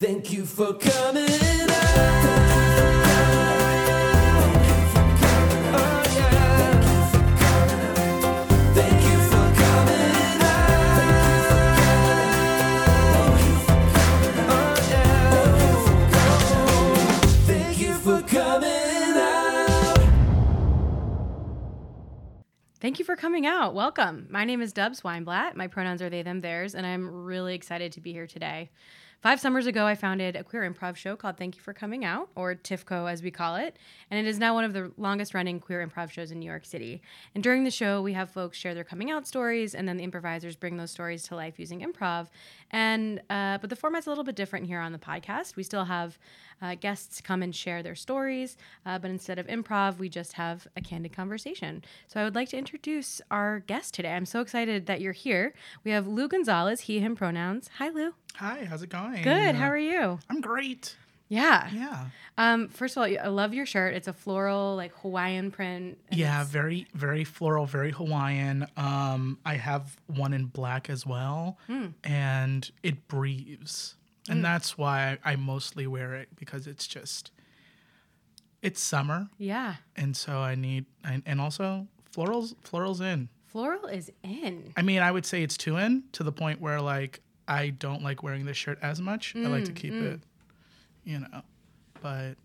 Thank you for coming out. Thank you for coming out. Welcome. My name is Dubs Weinblatt. My pronouns are they, them, theirs, and I'm really excited to be here today. Five summers ago, I founded a queer improv show called Thank You for Coming Out, or TYFCO as we call it, and it is now one of the longest running queer improv shows in New York City. And during the show, we have folks share their coming out stories, and then the improvisers bring those stories to life using improv. And uh, but the format's a little bit different here on the podcast. We still have uh, guests come and share their stories, uh, but instead of improv, we just have a candid conversation. So I would like to introduce our guest today. I'm so excited that you're here. We have Lou Gonzalez, he, him pronouns. Hi, Lou. Hi, how's it going? Good. How are you? I'm great. Yeah. Yeah. Um, first of all, I love your shirt. It's a floral, like Hawaiian print. Yeah, very, very floral, very Hawaiian. Um, I have one in black as well, Hmm. and it breathes, and mm. that's why I, mostly wear it because it's just, it's summer, Yeah. and so I need, and, and also florals, florals in. Floral is in. I mean, I would say it's two in to the point where like I don't like wearing this shirt as much. I like to mm, keep it, mm. you know, but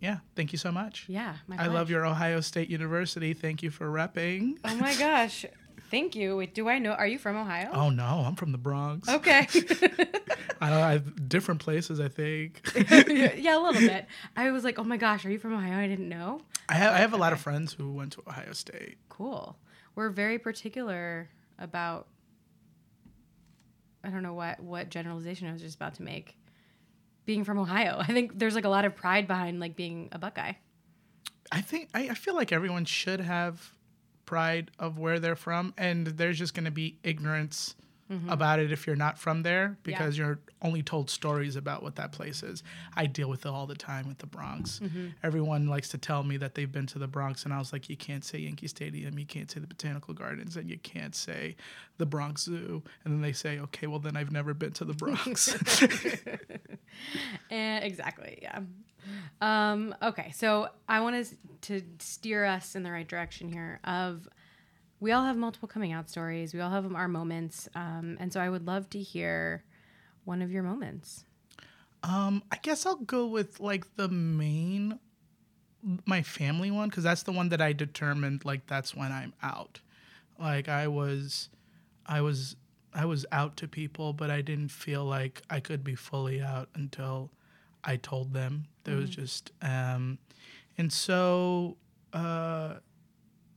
yeah, thank you so much. Yeah. My I love your Ohio State University. Thank you for repping. Oh my gosh. Thank you. Wait, do I know? Are you from Ohio? Oh no, I'm from the Bronx. Okay. I don't I different places, I think. yeah, a little bit. I was like, oh my gosh, are you from Ohio? I didn't know. I have I have a lot of friends who went to Ohio State. Cool. We're very particular about I don't know what what generalization I was just about to make. Being from Ohio. I think there's like a lot of pride behind like being a Buckeye. I think I, I feel like everyone should have pride of where they're from and there's just gonna be ignorance mm-hmm. about it if you're not from there because you're only told stories about what that place is. I deal with it all the time with the Bronx. Mm-hmm. Everyone likes to tell me that they've been to the Bronx and I was like, you can't say Yankee Stadium, you can't say the Botanical Gardens, and you can't say the Bronx Zoo. And then they say, okay, well then I've never been to the Bronx. And eh, exactly, yeah. Um, okay, so I want to steer us in the right direction here. Of we all have multiple coming out stories. We all have our moments, um, and so I would love to hear one of your moments. Um, I guess I'll go with like the main, my family one, because that's the one that I determined like that's when I'm out. Like I was, I was, I was out to people, but I didn't feel like I could be fully out until I told them. There was just, um, and so uh,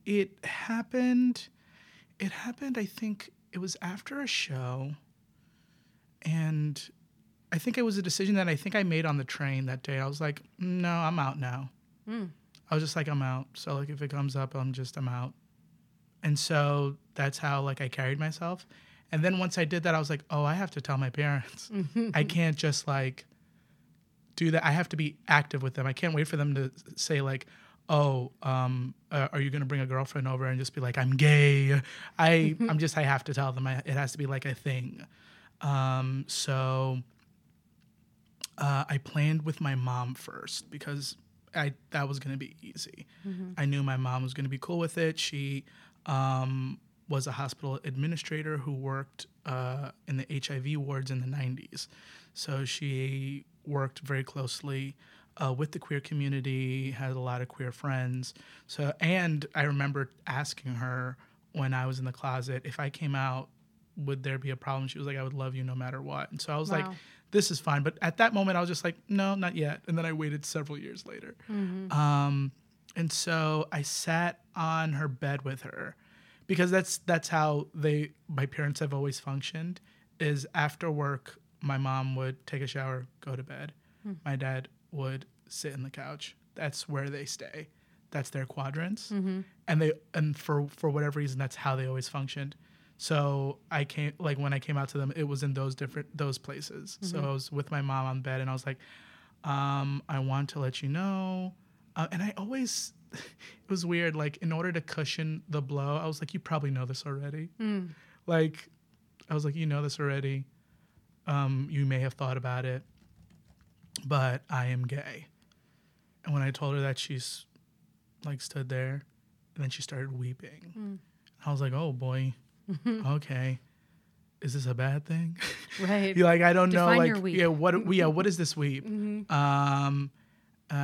it happened. It happened. I think it was after a show, and I think it was a decision that I think I made on the train that day. I was like, no, I'm out now. I was just like, I'm out. So like, if it comes up, I'm just I'm out. And so that's how like I carried myself. And then once I did that, I was like, oh, I have to tell my parents. I can't just like do that. I have to be active with them. I can't wait for them to say like, oh, um, uh, are you gonna bring a girlfriend over and just be like, I'm gay? I I'm just I have to tell them. I, it has to be like a thing. Um, so uh, I planned with my mom first because I that was gonna be easy. I knew my mom was gonna be cool with it. She um, was a hospital administrator who worked uh, in the HIV wards in the '90s, so she worked very closely uh, with the queer community. Had a lot of queer friends. So, and I remember asking her when I was in the closet if I came out would there be a problem? She was like, I would love you no matter what. And so I was like, this is fine. But at that moment, I was just like, no, not yet. And then I waited several years later. Um, and so I sat on her bed with her because that's that's how they my parents have always functioned. Is after work, my mom would take a shower, go to bed. My dad would sit in the couch. That's where they stay. That's their quadrants. And they and for for whatever reason, that's how they always functioned. So I came like when I came out to them, it was in those different those places. So I was with my mom on bed, and I was like, um, "I want to let you know." Uh, and I always, it was weird. Like in order to cushion the blow, I was like, "You probably know this already." Like, I was like, "You know this already. Um, you may have thought about it." but I am gay. And when I told her that, she's like stood there, and then she started weeping. I was like, "Oh boy, okay, is this a bad thing?" Right. You're like, I don't know, like, weep. yeah, what, yeah, what is this weep? Um, uh,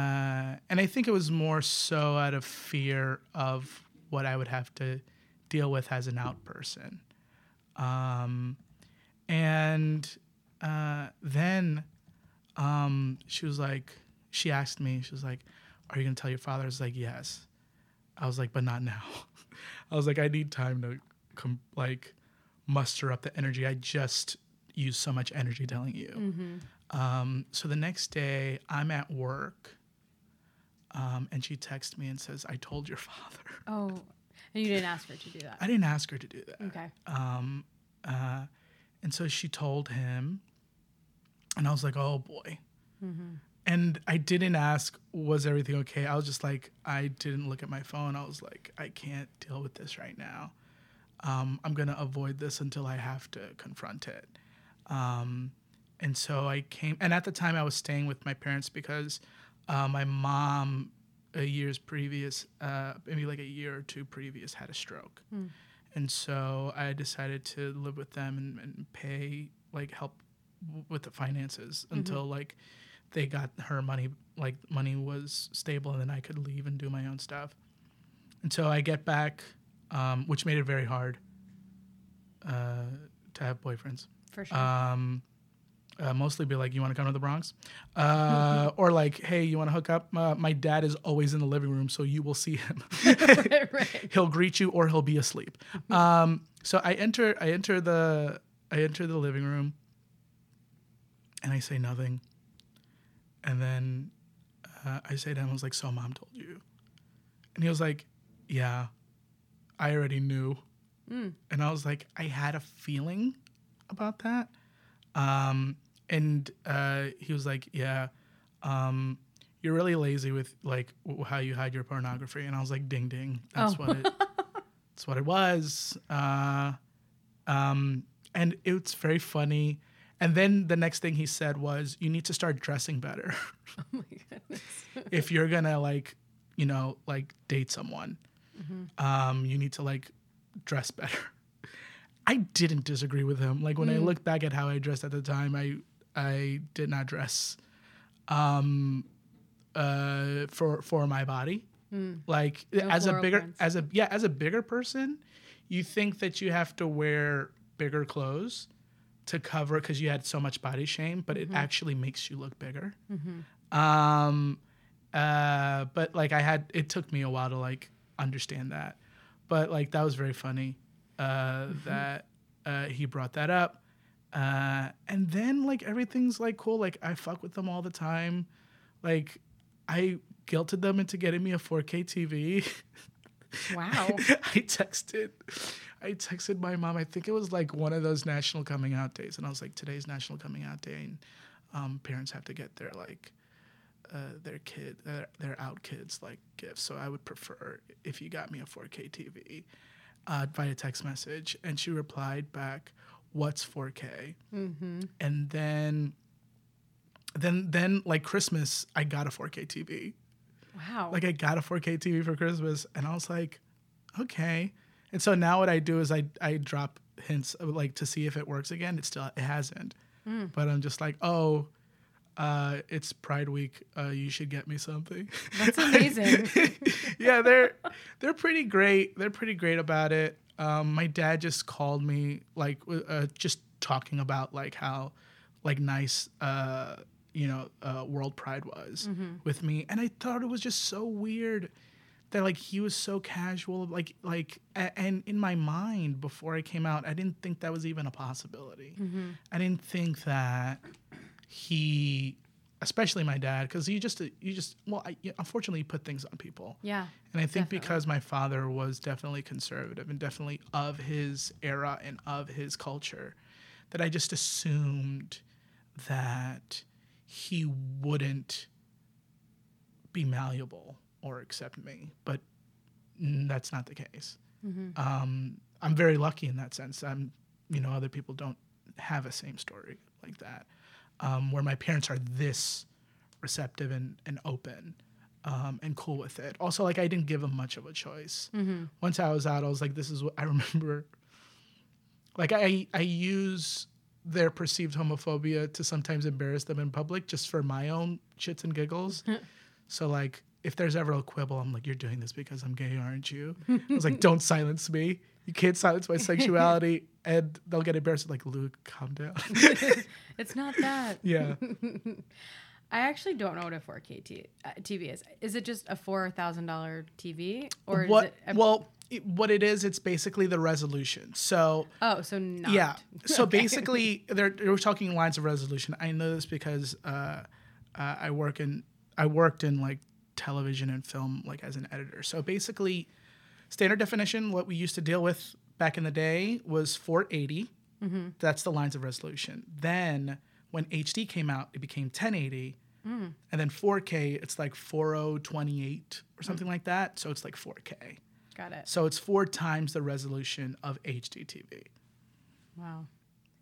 and I think it was more so out of fear of what I would have to deal with as an out person. Um, and uh, then um, she was like, she asked me, she was like, "Are you gonna tell your father?" I was like, "Yes." I was like, "But not now." I was like, "I need time to com- like muster up the energy. I just used so much energy telling you." Um, so the next day, I'm at work, um, and she texts me and says, "I told your father." Oh, and you didn't ask her to do that. I didn't ask her to do that. Okay. Um, uh, and so she told him, and I was like, "Oh boy." And I didn't ask, "Was everything okay?" I was just like, I didn't look at my phone. I was like, "I can't deal with this right now. Um, I'm gonna avoid this until I have to confront it." Um, and so I came, and at the time I was staying with my parents because uh, my mom, a years previous, uh, maybe like a year or two previous, had a stroke. And so I decided to live with them and, and pay, like, help w- with the finances until, like, they got her money, like, money was stable and then I could leave and do my own stuff. And so I get back, um, which made it very hard uh, to have boyfriends For sure. um, uh, mostly be like, "You want to come to the Bronx?" Uh, or like, "Hey, you want to hook up?" Uh, my dad is always in the living room, so you will see him. right, right. he'll greet you, or he'll be asleep. Um, so I enter, I enter the, I enter the living room, and I say nothing, and then uh, I say to him, "I was like, so mom told you," and he was like, "Yeah, I already knew," and I was like, I had a feeling about that. Um, and uh, he was like, "Yeah, um, you're really lazy with like w- how you hide your pornography." And I was like, "Ding ding, that's Oh. what it, that's what it was." Uh, um, and it's very funny. And then the next thing he said was, "You need to start dressing better Oh my goodness. if you're gonna like, you know, like date someone. Um, you need to like dress better." I didn't disagree with him. Like when I look back at how I dressed at the time, I I did not dress um uh for for my body. Like No as a bigger as a yeah, as a bigger person, you think that you have to wear bigger clothes to cover because you had so much body shame, but it actually makes you look bigger. Um uh but like I had it took me a while to like understand that. But like that was very funny uh that uh he brought that up. Uh and then like everything's like cool. Like I fuck with them all the time. Like I guilted them into getting me a 4K TV. Wow. I texted I texted my mom. I think it was like one of those national coming out days, and I was like, "Today's national coming out day, and um, parents have to get their like uh, their kid, their, their out kids like gifts. So I would prefer if you got me a 4K TV uh, via text message." And she replied back, "What's 4K?" And then then then like Christmas, I got a 4K TV Wow. like I got a 4K TV for Christmas, and I was like, okay. And so now what I do is I I drop hints of, like to see if it works again. It still it hasn't, but I'm just like, oh, uh, it's Pride Week. Uh, you should get me something. That's amazing. yeah, they're they're pretty great. They're pretty great about it. Um, my dad just called me like uh, just talking about like how like nice uh, you know uh, World Pride was with me, and I thought it was just so weird that like he was so casual like like a- and in my mind before I came out, I didn't think that was even a possibility. I didn't think that he especially my dad because you just you just well I, unfortunately you put things on people yeah. and I think Definitely. because my father was definitely conservative and definitely of his era and of his culture, that I just assumed that he wouldn't be malleable or accept me. But that's not the case. Um, I'm very lucky in that sense. I'm, you know, other people don't have a same story like that, um, where my parents are this receptive and, and open um, and cool with it. Also, like I didn't give them much of a choice. Once I was out, I was like, this is what I remember. Like I I use their perceived homophobia to sometimes embarrass them in public just for my own shits and giggles. so like if there's ever a quibble, I'm like, you're doing this because I'm gay, aren't you? I was like, don't silence me. You can't silence my sexuality. And they'll get embarrassed. Like, Luke, calm down. It's not that. yeah. I actually don't know what a 4K t- uh, TV is. Is it just a four thousand dollar TV, or what? is it? A, well, it, what it is, it's basically the resolution. So oh, so not. Yeah. So Okay. basically, they're, they're talking lines of resolution. I know this because uh, uh, I work in I worked in like television and film like as an editor. So basically, standard definition, what we used to deal with back in the day was 480. Mm-hmm. That's the lines of resolution. Then when HD came out, it became 1080. Mm. And then 4K, it's like 4028 or something like that. So it's like 4K. Got it. So it's four times the resolution of HD TV. Wow.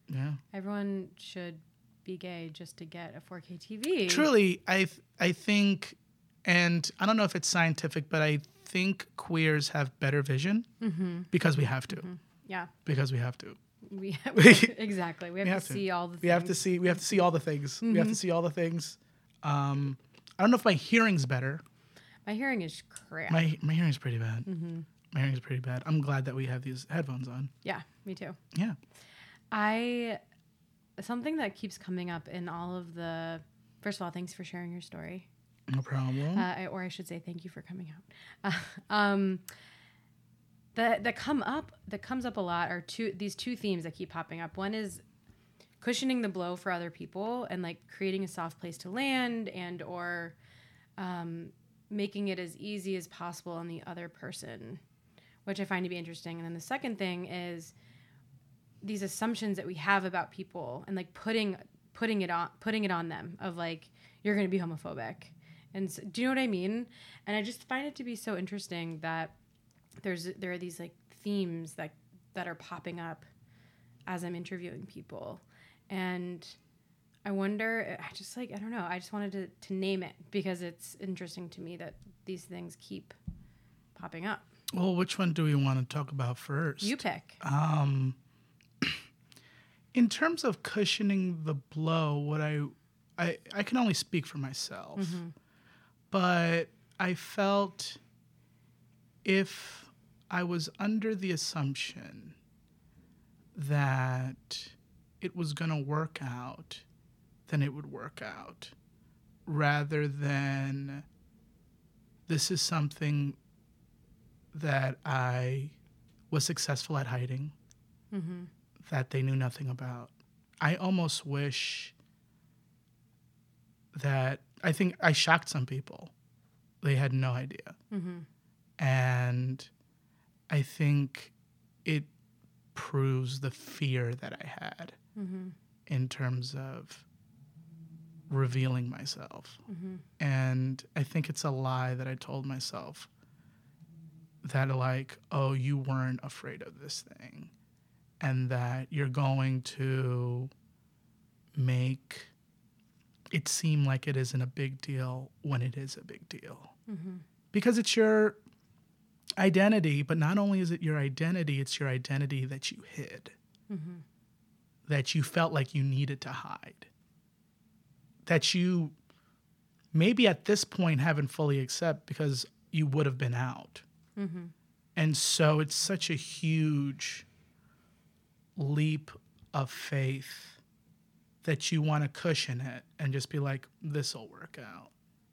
Yeah. Everyone should be gay just to get a 4K TV. Truly, I th- I think, and I don't know if it's scientific, but I think queers have better vision mm-hmm. because we have to. Mm-hmm. Yeah. Because we have to. We have, exactly. We have, We have to to. see all the. We have to things. see. We have to see all the things. We have to mm-hmm. see all the things. Um, I don't know if my hearing's better. My hearing is crap. My my hearing's pretty bad. My hearing's pretty bad. I'm glad that we have these headphones on. yeah, me too. Yeah. I something that keeps coming up in all of the. First of all, thanks for sharing your story. No problem. uh, I- or I should say, thank you for coming out. Uh, um, that that come up that comes up a lot are two these two themes that keep popping up. One is cushioning the blow for other people and like creating a soft place to land and or um, making it as easy as possible on the other person, which I find to be interesting. And then the second thing is these assumptions that we have about people and like putting putting it on putting it on them of like you're going to be homophobic. And so, do you know what i mean? And i just find it to be so interesting that there's there are these like themes that that are popping up as i'm interviewing people. And i wonder i just like i don't know. I just wanted to, to name it because it's interesting to me that these things keep popping up. Well, which one do we want to talk about first? you pick. Um, in terms of cushioning the blow, what I, I, I can only speak for myself, but I felt if I was under the assumption that it was going to work out, then it would work out, rather than this is something that I was successful at hiding mm-hmm. that they knew nothing about. I almost wish that I think I shocked some people. They had no idea. Mm-hmm. And I think it proves the fear that I had mm-hmm. in terms of revealing myself. Mm-hmm. And I think it's a lie that I told myself that, like, oh, you weren't afraid of this thing and that you're going to make it seem like it isn't a big deal when it is a big deal. Mm-hmm. Because it's your identity, but not only is it your identity, it's your identity that you hid, mm-hmm. that you felt like you needed to hide, that you maybe at this point haven't fully accept because you would have been out. Mm-hmm. And so it's such a huge leap of faith that you want to cushion it and just be like, this will work out.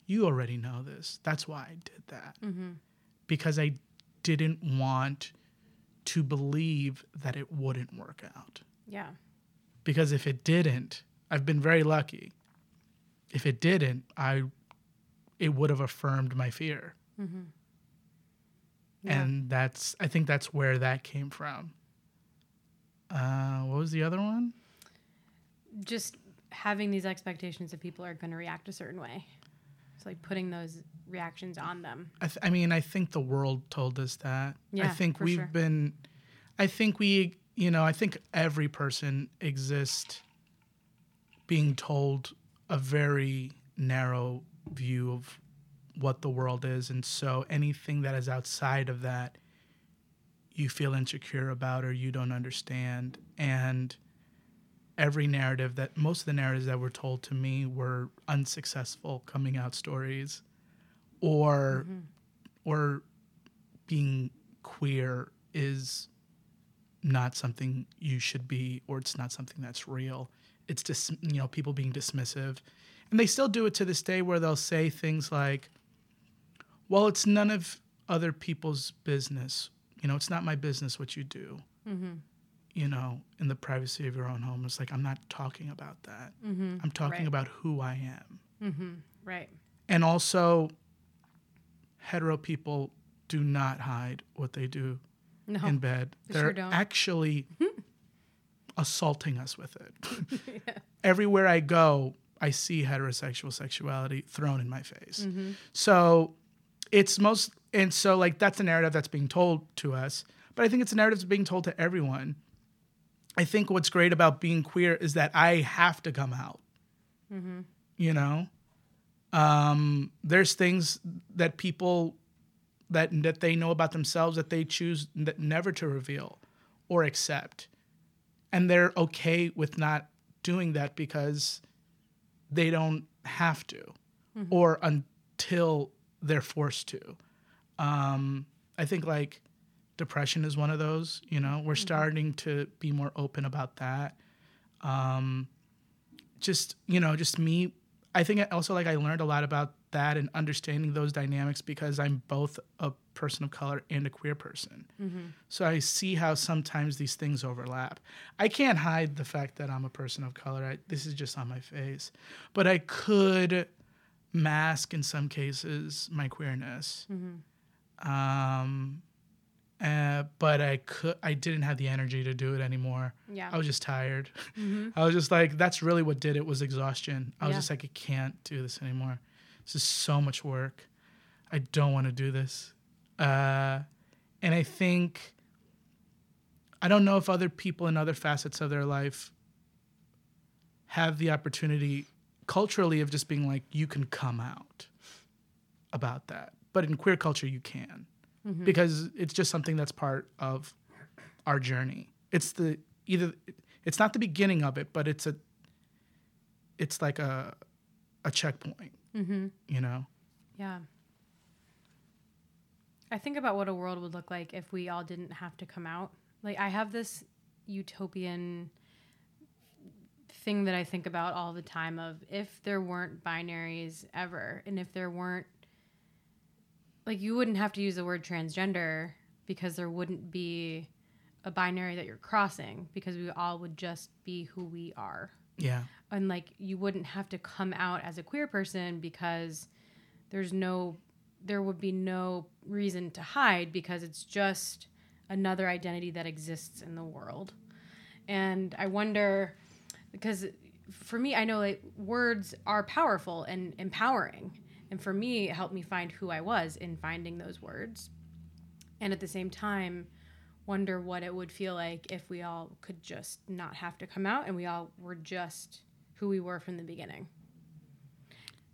You already know this. That's why I did that. Mm-hmm. Because I didn't want to believe that it wouldn't work out. yeah Because if it didn't, I've been very lucky. If it didn't, I it would have affirmed my fear. Yeah. And that's I think that's where that came from. Uh, what was the other one? just having these expectations that people are going to react a certain way. It's like putting those reactions on them. I, th- I mean, I think the world told us that. Yeah, I think we've sure. been, I think we, you know, I think every person exists being told a very narrow view of what the world is. And so anything that is outside of that, you feel insecure about or you don't understand. And every narrative that most of the narratives that were told to me were unsuccessful coming out stories or mm-hmm. or being queer is not something you should be or it's not something that's real it's just you know people being dismissive. And they still do it to this day where they'll say things like well it's none of other people's business. You know it's not my business what you do. Mm-hmm. You know in the privacy of your own home it's like i'm not talking about that. Mm-hmm. I'm talking Right. about who i am. Mm-hmm. Right. and also hetero people do not hide what they do No. in bed. They they're sure don't. actually assaulting us with it. Everywhere i go i see heterosexual sexuality thrown in my face. Mm-hmm. so it's most and so like that's the narrative that's being told to us but i think it's a narrative that's being told to everyone. I think what's great about being queer is that i have to come out. Mm-hmm. you know? Um, there's things that people that that they know about themselves that they choose n- never to reveal or accept and they're okay with not doing that because they don't have to or until they're forced to. Um, i think like depression is one of those you know we're starting to be more open about that. Um, just you know just me i think also like i learned a lot about that and understanding those dynamics because i'm both a person of color and a queer person so i see how sometimes these things overlap i can't hide the fact that i'm a person of color I, this is just on my face but i could mask in some cases my queerness um uh, but I could I didn't have the energy to do it anymore. Yeah. I was just tired. I was just like, that's really what did it was exhaustion. I was Yeah. just like, I can't do this anymore. This is so much work. I don't want to do this. Uh, and I think I don't know if other people in other facets of their life have the opportunity culturally of just being like, you can come out about that. But in queer culture, you can because it's just something that's part of our journey. It's the either it's not the beginning of it, but it's a it's like a a checkpoint. Mm-hmm. You know? Yeah. I think about what a world would look like if we all didn't have to come out. Like I have this utopian thing that I think about all the time of if there weren't binaries ever and if there weren't like you wouldn't have to use the word transgender because there wouldn't be a binary that you're crossing because we all would just be who we are Yeah. and like you wouldn't have to come out as a queer person because there's no there would be no reason to hide because it's just another identity that exists in the world. And i wonder because for me i know like words are powerful and empowering. And for me it helped me find who i was in finding those words. And at the same time wonder what it would feel like if we all could just not have to come out and we all were just who we were from the beginning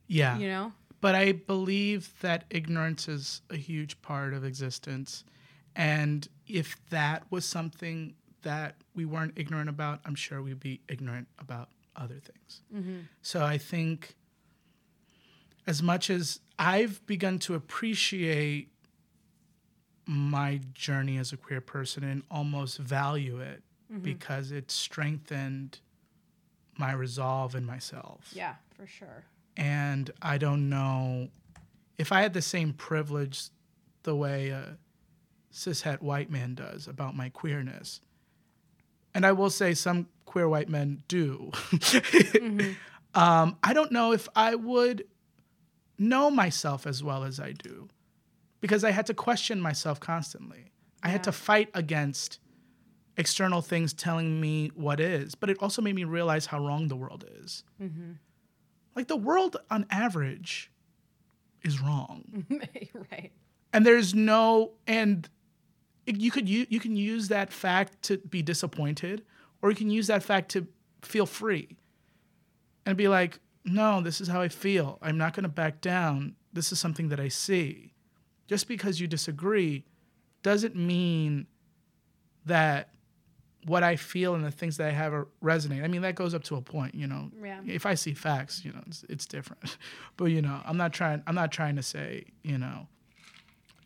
Yeah. you know But I believe that ignorance is a huge part of existence. And if that was something that we weren't ignorant about, I'm sure we'd be ignorant about other things. Mm-hmm. So I think as much as I've begun to appreciate my journey as a queer person and almost value it because it strengthened my resolve in myself. Yeah for sure. And I don't know if I had the same privilege the way a cishet white man does about my queerness. And I will say some queer white men do. um, I don't know if I would know myself as well as I do because I had to question myself constantly. I had to fight against external things telling me what is, but it also made me realize how wrong the world is. Mm-hmm. Like the world on average is wrong. right and there's no and you could you, you can use that fact to be disappointed or you can use that fact to feel free and be like no, this is how I feel. I'm not going to back down. This is something that I see. Just because you disagree doesn't mean that what I feel and the things that I have resonate. I mean, that goes up to a point, you know. Yeah. If I see facts, you know, it's, it's different. but you know, I'm not trying. I'm not trying to say, you know,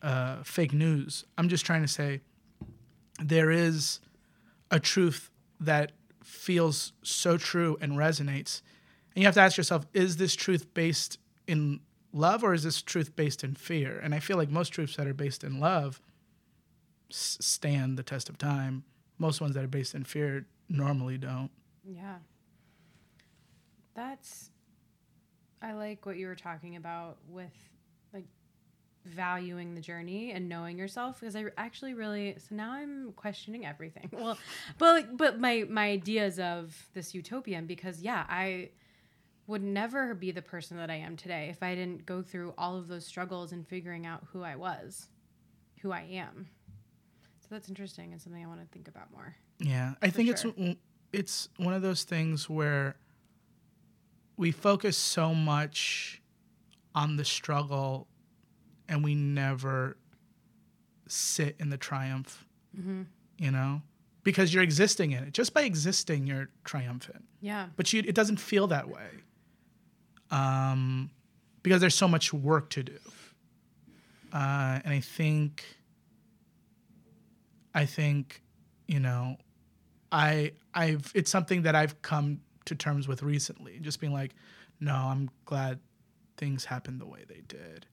uh, fake news. I'm just trying to say there is a truth that feels so true and resonates. And you have to ask yourself, is this truth based in love or is this truth based in fear? And I feel like most truths that are based in love s- stand the test of time. Most ones that are based in fear normally don't. Yeah. That's I like what you were talking about with like valuing the journey and knowing yourself because I actually really so now I'm questioning everything. Well, but but my my ideas of this utopian because yeah, I would never be the person that I am today if I didn't go through all of those struggles and figuring out who I was, who I am. So that's interesting and something I want to think about more. Yeah, I think sure. it's it's one of those things where we focus so much on the struggle, and we never sit in the triumph. Mm-hmm. You know, because you're existing in it. Just by existing, you're triumphant. Yeah. But you, it doesn't feel that way. Um, because there's so much work to do. Uh, and I think, I think, you know, I, I've, it's something that I've come to terms with recently. Just being like, no, I'm glad things happened the way they did.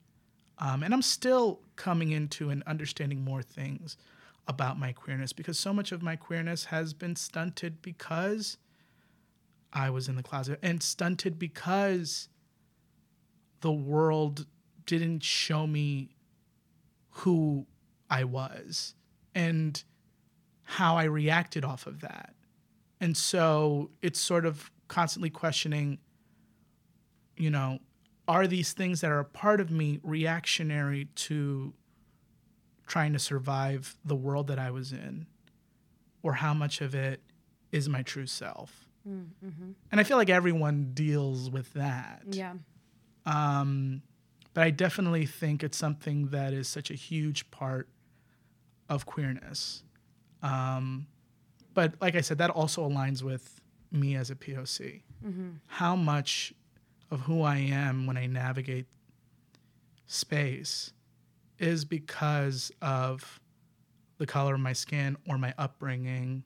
Um, and I'm still coming into and understanding more things about my queerness because so much of my queerness has been stunted because I was in the closet and stunted because the world didn't show me who I was and how I reacted off of that. And so it's sort of constantly questioning, you know, are these things that are a part of me reactionary to trying to survive the world that I was in? Or how much of it is my true self? And I feel like everyone deals with that. Yeah. Um, but I definitely think it's something that is such a huge part of queerness. Um, but like I said, that also aligns with me as a POC. How much of who I am when I navigate space is because of the color of my skin or my upbringing,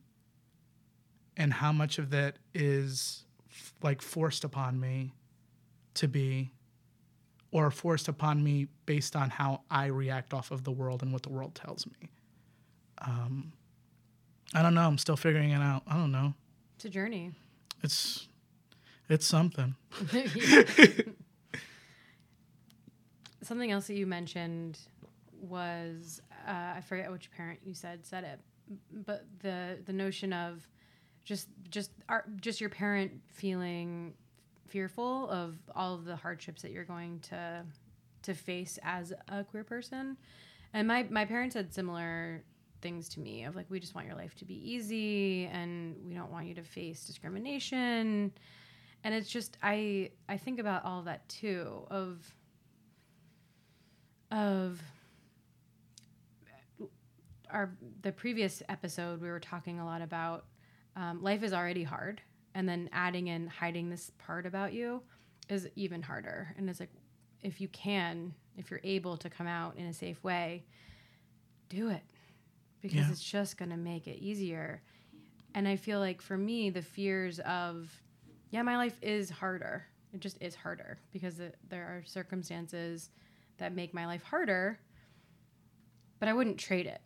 and how much of that is f- like forced upon me to be or forced upon me based on how I react off of the world and what the world tells me. Um, I don't know. I'm still figuring it out. I don't know. It's a journey. It's it's something. Something else that you mentioned was uh, I forget which parent you said said it, but the the notion of just just just your parent feeling fearful of all of the hardships that you're going to to face as a queer person. And my my parents said similar things to me of like we just want your life to be easy and we don't want you to face discrimination. And it's just I I think about all that too of of our the previous episode we were talking a lot about um, life is already hard and then adding in hiding this part about you is even harder. And it's like if you can if you're able to come out in a safe way do it because Yeah. it's just going to make it easier. And i feel like for me the fears of yeah my life is harder. It just is harder because it, there are circumstances that make my life harder but i wouldn't trade it.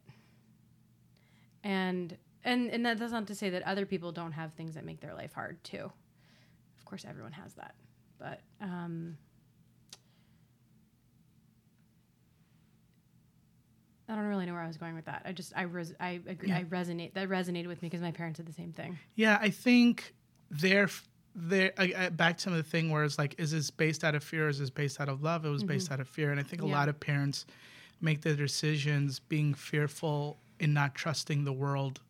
And and and that- that's not to say that other people don't have things that make their life hard too of course everyone has that but um I don't really know where I was going with that. I just I res- I agree. Yeah. I resonate. That resonated with me because my parents did the same thing. Yeah, I think they're I, back to the thing where it's like, is this based out of fear? Or is this based out of love? It was based out of fear, and I think a Yeah. lot of parents make their decisions being fearful in not trusting the world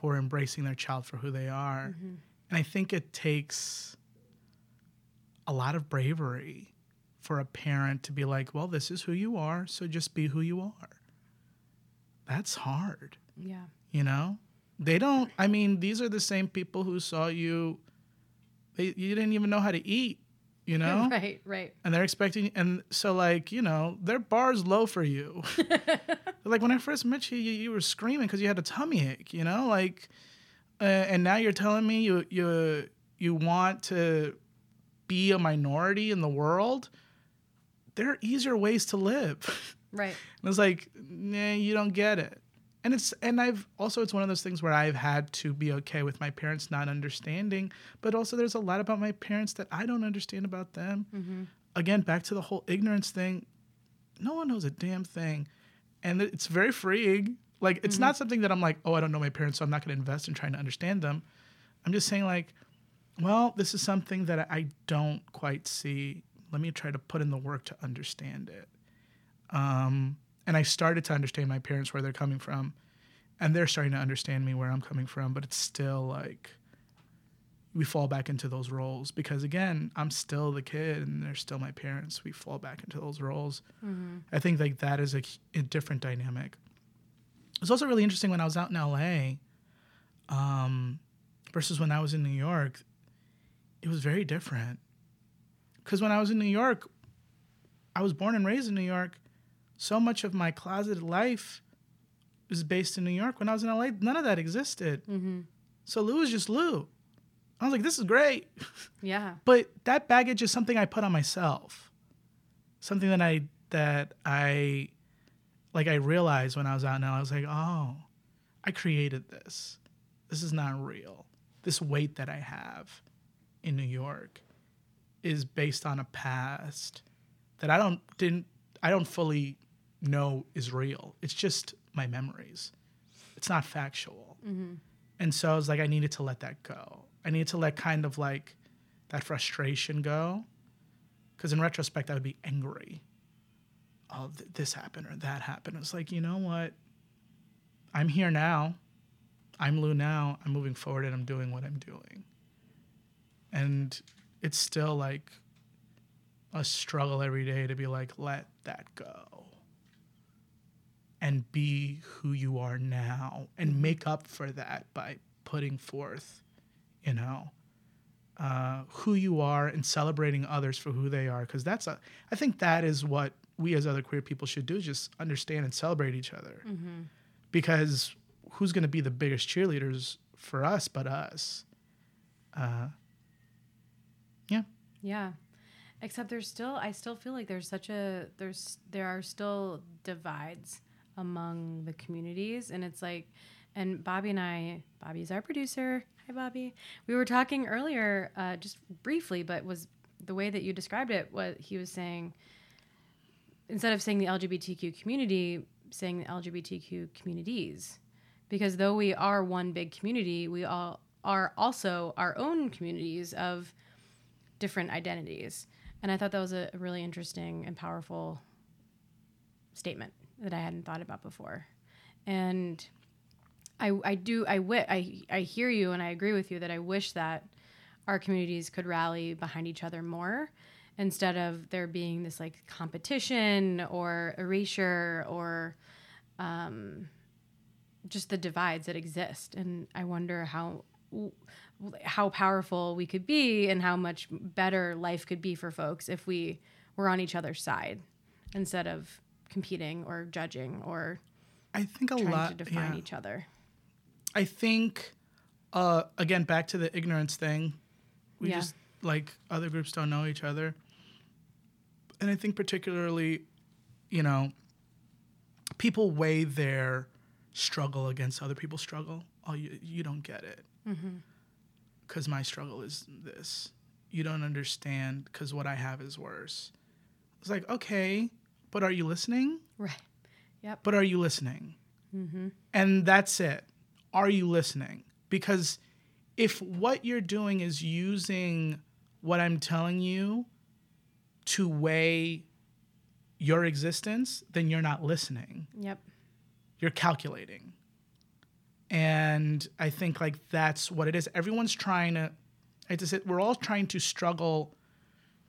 for embracing their child for who they are, mm-hmm. and I think it takes a lot of bravery for a parent to be like, well, this is who you are, so just be who you are. That's hard, Yeah. you know? They don't, I mean, these are the same people who saw you, they, you didn't even know how to eat, you know? Right, right. and they're expecting and so like you know their bar's low for you like when i first met you you, you were screaming because you had a tummy ache you know like uh, and now you're telling me you you you want to be a minority in the world there are easier ways to live Right. and it's like, nah, you don't get it. And it's and I've also it's one of those things where I've had to be okay with my parents not understanding, but also there's a lot about my parents that I don't understand about them. Again, back to the whole ignorance thing. No one knows a damn thing, and it's very freeing. Like it's not something that I'm like, oh, I don't know my parents, so I'm not going to invest in trying to understand them. I'm just saying like, well, this is something that I don't quite see. Let me try to put in the work to understand it um, and I started to understand my parents where they're coming from, and they're starting to understand me where I'm coming from. But it's still like we fall back into those roles because again, I'm still the kid, and they're still my parents. We fall back into those roles. I think like that is a, a different dynamic. It's also really interesting when I was out in LA, um, versus when I was in New York. It was very different. Because when I was in New York, I was born and raised in New York. So much of my closeted life is based in New York. When I was in LA, none of that existed. So Lou was just Lou. I was like, this is great. Yeah. But that baggage is something I put on myself. Something that I that I like I realized when I was out now, I was like, oh, I created this. This is not real. This weight that I have in New York is based on a past that I don't didn't I don't fully know is real. It's just my memories. It's not factual. Mm-hmm. And so I was like, I needed to let that go. I needed to let kind of like that frustration go. Because in retrospect, I would be angry. Oh, th- this happened or that happened. It's like, you know what? I'm here now. I'm Lou now. I'm moving forward and I'm doing what I'm doing. And it's still like a struggle every day to be like, let that go and be who you are now and make up for that by putting forth, you know, uh, who you are and celebrating others for who they are. Because that's a, I think that is what we as other queer people should do: is just understand and celebrate each other. Because who's going to be the biggest cheerleaders for us but us? Uh, yeah. Yeah. Except there's still I still feel like there's such a there's there are still divides among the communities and it's like and Bobby and I Bobby's our producer. Hi Bobby. We were talking earlier uh, just briefly but was the way that you described it what he was saying instead of saying the LGBTQ community saying the LGBTQ communities because though we are one big community we all are also our own communities of different identities. And I thought that was a really interesting and powerful statement that I hadn't thought about before. And I, I do I, I I hear you and I agree with you that I wish that our communities could rally behind each other more instead of there being this like competition or erasure or um, just the divides that exist. And I wonder how how powerful we could be and how much better life could be for folks if we were on each other's side instead of competing or judging or I think a lot. to define yeah. each other. I think, uh, again, back to the ignorance thing. We Yeah. just like other groups don't know each other, and I think particularly, you know, people weigh their struggle against other people's struggle. Oh, you you don't get it, because my struggle is this. You don't understand because what I have is worse. It's like okay, but are you listening? Right. Yep. but are you listening? Mm-hmm. And that's it. Are you listening? Because if what you're doing is using what I'm telling you to weigh your existence, then you're not listening. Yep. You're calculating. And I think like that's what it is. Everyone's trying to, I just said, we're all trying to struggle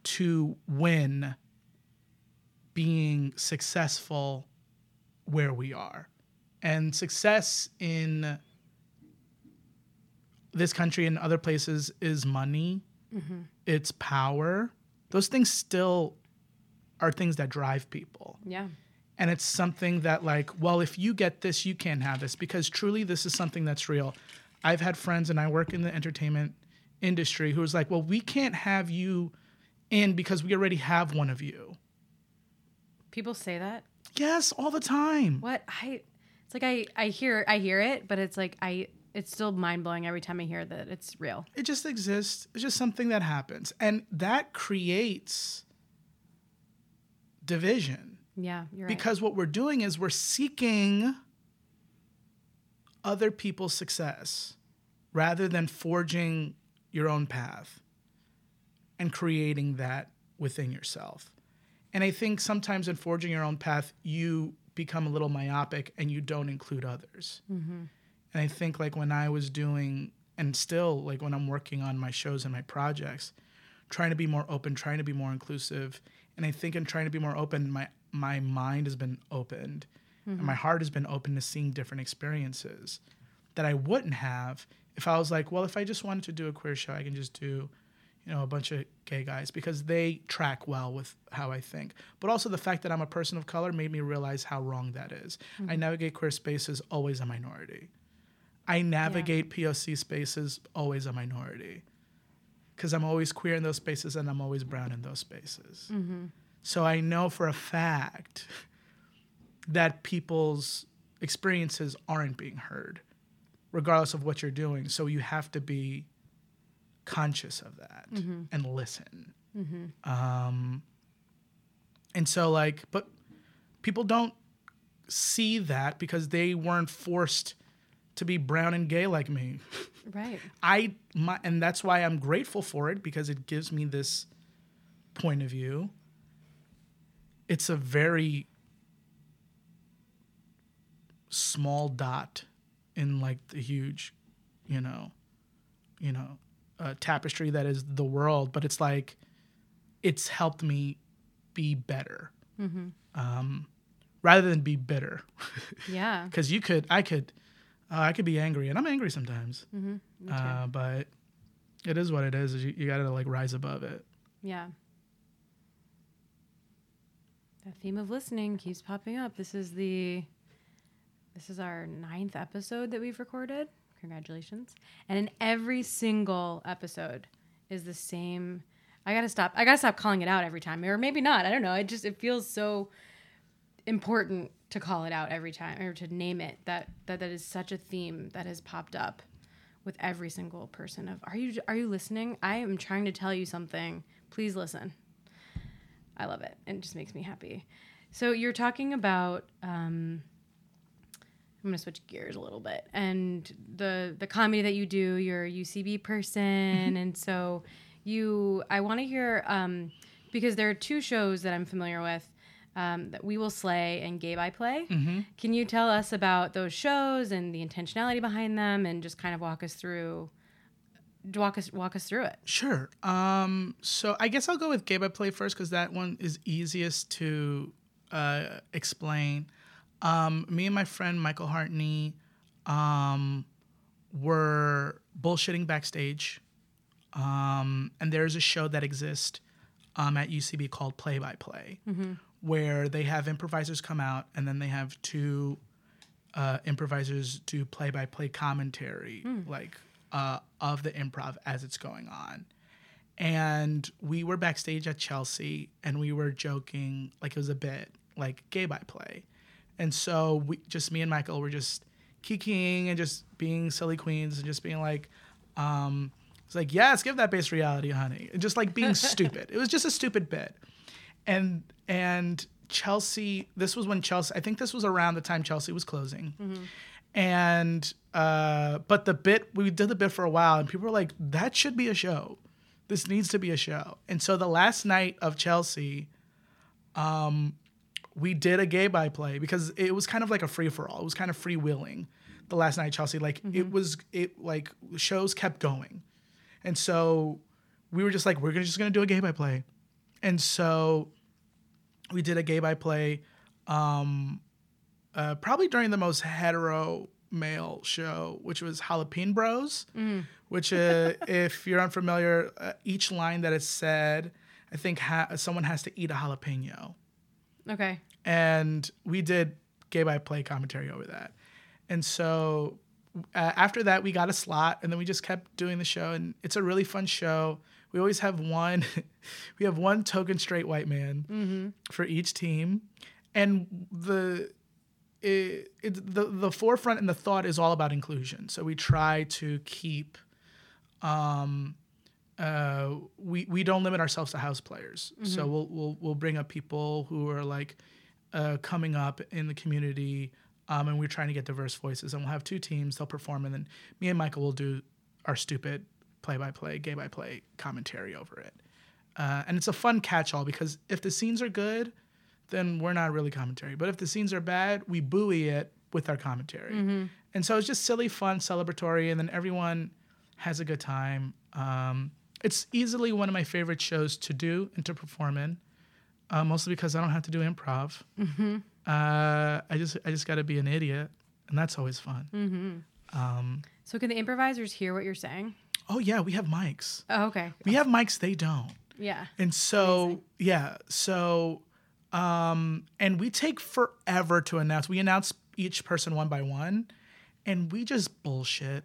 to win being successful where we are. And success in this country and other places is money, mm-hmm. it's power. Those things still are things that drive people. Yeah. And it's something that, like, well, if you get this, you can't have this because truly this is something that's real. I've had friends and I work in the entertainment industry who's like, well, we can't have you in because we already have one of you. People say that. Yes, all the time. What I it's like I I hear I hear it, but it's like I it's still mind blowing every time I hear that it's real. It just exists. It's just something that happens. And that creates division. Yeah, you're right. Because what we're doing is we're seeking other people's success rather than forging your own path and creating that within yourself. And I think sometimes in forging your own path, you become a little myopic and you don't include others. Mm-hmm. And I think like when I was doing, and still like when I'm working on my shows and my projects, trying to be more open, trying to be more inclusive. And I think in trying to be more open, my my mind has been opened, and my mm-hmm. heart has been open to seeing different experiences that I wouldn't have if I was like, well, if I just wanted to do a queer show, I can just do, you know, a bunch of gay guys because they track well with how I think. But also the fact that I'm a person of color made me realize how wrong that is. I mm-hmm. navigate queer spaces always a minority. I navigate POC spaces always a minority because I'm always queer in those spaces and I'm always brown in those spaces. Mm-hmm. So I know for a fact that people's experiences aren't being heard, regardless of what you're doing. So you have to be conscious of that mm-hmm. and listen. Mm-hmm. Um, and so, like, but people don't see that because they weren't forced to be brown and gay like me. right. I my and that's why I'm grateful for it because it gives me this point of view. It's a very small dot in like the huge, you know, you know, uh, tapestry that is the world, but it's like it's helped me be better. Um, rather than be bitter. Yeah. because you could i could uh, i could be angry and i'm angry sometimes Me too. uh, but it is what it is you, you gotta like rise above it Yeah. That theme of listening keeps popping up. This is the this is our ninth episode that we've recorded. Congratulations. And in every single episode is the same I gotta stop I gotta stop calling it out every time. Or maybe not. I don't know. It just it feels so important to call it out every time or to name it that that, that is such a theme that has popped up with every single person of are you are you listening? I am trying to tell you something. Please listen. I love it. It just makes me happy. So you're talking about um, i'm going to switch gears a little bit and the the comedy that you do you're a ucb person and so you i want to hear um, because there are two shows that i'm familiar with um, that we will slay and gay by play. Can you tell us about those shows and the intentionality behind them and just kind of walk us through walk us walk us through it? Sure. Um so i guess i'll go with gay by play first because that one is easiest to uh explain. Um me and my friend michael hartney um were bullshitting backstage. Um and there's a show that exists um at ucb called play by play where they have improvisers come out and then they have two uh, improvisers do play by play commentary, like uh, of the improv as it's going on. And we were backstage at Chelsea and we were joking, like it was a bit, like gay by play. And so we just me and Michael were just kikiing and just being silly queens and just being like, um, it's like, yes, give that base reality, honey. And just like being stupid. It was just a stupid bit. And and Chelsea, this was when Chelsea, I think this was around the time Chelsea was closing. And uh, but the bit we did the bit for a while, and people were like, "That should be a show. This needs to be a show." And so the last night of Chelsea, um, we did a gay by play because it was kind of like a free for all. It was kind of freewheeling. The last night Chelsea, like it was, it like shows kept going, and so we were just like, we're gonna just gonna do a gay by play, and so we did a gay by play um, uh, probably during the most hetero male show, which was Jalapeno Bros, which, uh, if you're unfamiliar, uh, each line that is said, I think ha- someone has to eat a jalapeno. Okay. And we did gay by play commentary over that. And so uh, after that, we got a slot, and then we just kept doing the show. And it's a really fun show. We always have one, we have one token straight white man for each team, and the it, it, the the forefront and the thought is all about inclusion. So we try to keep, um, uh, we we don't limit ourselves to house players. So we'll we'll we'll bring up people who are like uh, coming up in the community, um, and we're trying to get diverse voices. And we'll have two teams. They'll perform, and then me and Michael will do our stupid play-by-play, gay-by-play commentary over it. Uh, and it's a fun catch-all because if the scenes are good, then we're not really commentary. But if the scenes are bad, we buoy it with our commentary. And so it's just silly, fun, celebratory, and then everyone has a good time. Um, it's easily one of my favorite shows to do and to perform in, uh, mostly because I don't have to do improv. Uh, I just I just got to be an idiot, and that's always fun. Um, So can the improvisers hear what you're saying? Oh yeah, we have mics. Oh, okay. We have mics. They don't. Yeah. And so, yeah, so, um, and we take forever to announce. We announce each person one by one, and we just bullshit.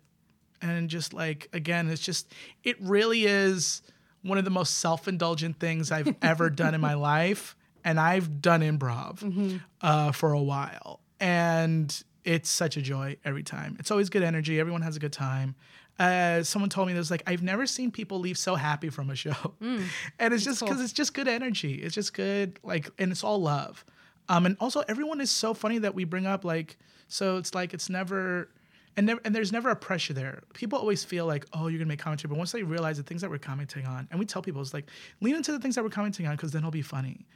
And just like, again, it's just, it really is one of the most self indulgent things I've ever done in my life. And I've done improv uh, for a while. And it's such a joy every time. It's always good energy. Everyone has a good time. Uh, someone told me that was like I've never seen people leave so happy from a show, and it's just because it's just good energy. It's just good like, and it's all love. Um, and also everyone is so funny that we bring up like, so it's like it's never, and never, and there's never a pressure there. People always feel like, oh, you're gonna make commentary, but once they realize the things that we're commenting on, and we tell people it's like lean into the things that we're commenting on because then it'll be funny.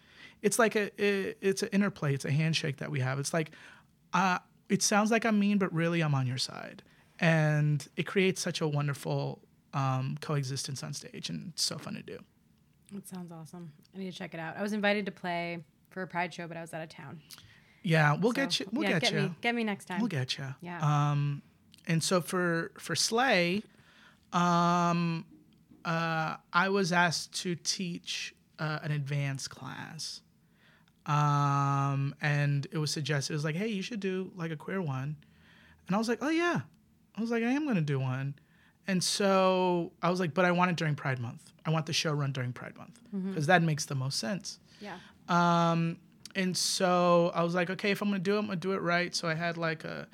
It's like a, it, it's an interplay. It's a handshake that we have. It's like, uh, it sounds like I'm mean, but really I'm on your side. And it creates such a wonderful um, coexistence on stage, and it's so fun to do. That sounds awesome. I need to check it out. I was invited to play for a pride show, but I was out of town. Yeah, we'll So, get you. We'll yeah, get, you. me. Get me next time. We'll get you. Yeah. Um, and so for for Slay, um, uh, I was asked to teach uh, an advanced class. Um, and it was suggested, it was like, hey, you should do like a queer one. And I was like, oh, yeah. I was like, I am going to do one. And so I was like, but I want it during Pride Month. I want the show run during Pride Month because that makes the most sense. yeah. Um, and so I was like, okay, if I'm gonna do it, I'm gonna do it right. So I had like a,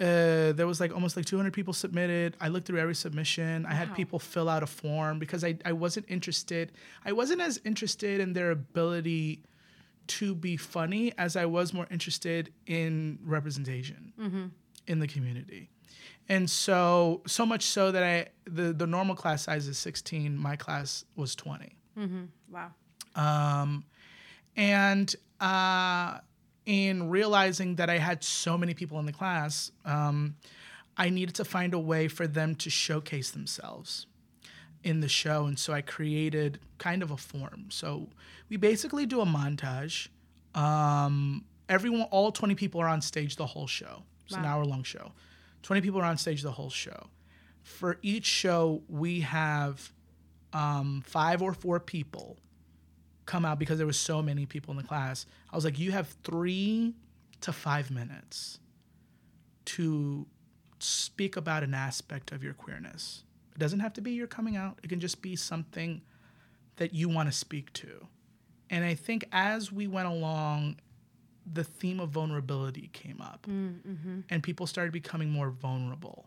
uh, there was like almost like 200 people submitted. I looked through every submission. I had people fill out a form because I, I wasn't interested. I wasn't as interested in their ability to be funny as I was more interested in representation in the community. And so, so much so that I, the, the normal class size is 16. My class was 20. Wow. Um, and uh, in realizing that I had so many people in the class, um, I needed to find a way for them to showcase themselves in the show. And so I created kind of a form. So we basically do a montage. Um, everyone, all 20 people are on stage the whole show. It's an hour long show. 20 people are on stage the whole show. For each show, we have um, five or four people come out because there was so many people in the class. I was like, you have three to five minutes to speak about an aspect of your queerness. It doesn't have to be your coming out. It can just be something that you want to speak to. And I think as we went along, the theme of vulnerability came up, mm, mm-hmm. and people started becoming more vulnerable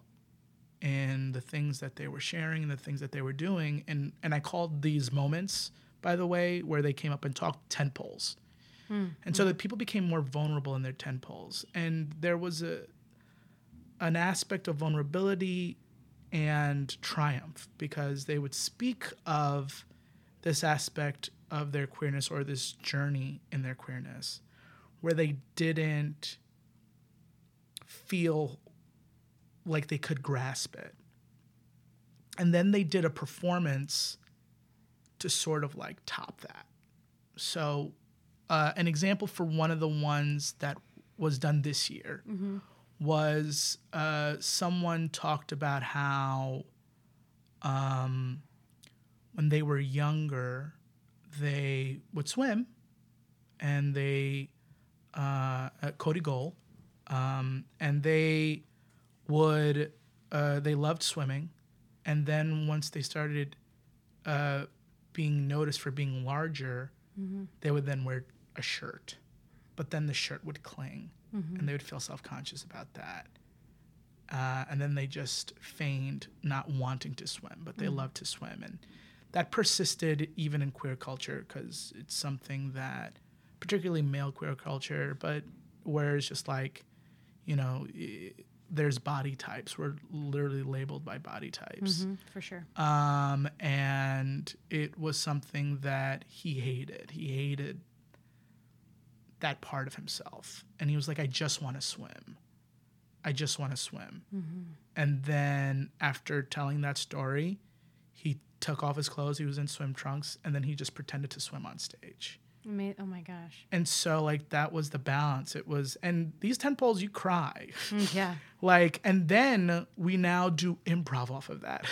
in the things that they were sharing and the things that they were doing. And and I called these moments, by the way, where they came up and talked tent poles. Mm, and so mm. that people became more vulnerable in their tent poles. And there was a an aspect of vulnerability and triumph because they would speak of this aspect of their queerness or this journey in their queerness where they didn't feel like they could grasp it. And then they did a performance to sort of like top that. so uh, an example for one of the ones that was done this year was uh, someone talked about how um, when they were younger, they would swim and they, uh, at Cody Goal, um, and they would, uh, they loved swimming. And then once they started uh, being noticed for being larger, they would then wear a shirt. But then the shirt would cling and they would feel self conscious about that. Uh, and then they just feigned not wanting to swim, but they loved to swim. And that persisted even in queer culture because it's something that, particularly male queer culture, but where it's just like, you know, there's body types. We're literally labeled by body types. Mhm, for sure. Um, and it was something that he hated. He hated that part of himself. And he was like, I just want to swim. I just want to swim. And then after telling that story, he took off his clothes. He was in swim trunks. And then he just pretended to swim on stage. Oh my gosh. And so, like, that was the balance. It was, and these tent poles, you cry. Mm, yeah. like and then we now do improv off of that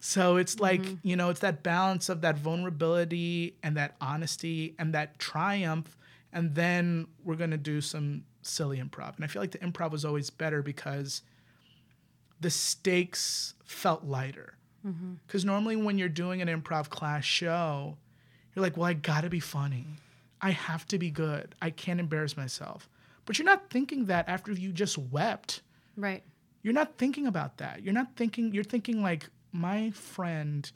so it's like you know it's that balance of that vulnerability and that honesty and that triumph and then we're going to do some silly improv and i feel like the improv was always better because the stakes felt lighter because normally when you're doing an improv class show you're like well i gotta be funny i have to be good i can't embarrass myself but you're not thinking that after you just wept Right. you're not thinking about that. You're not thinking, you're thinking like, my friend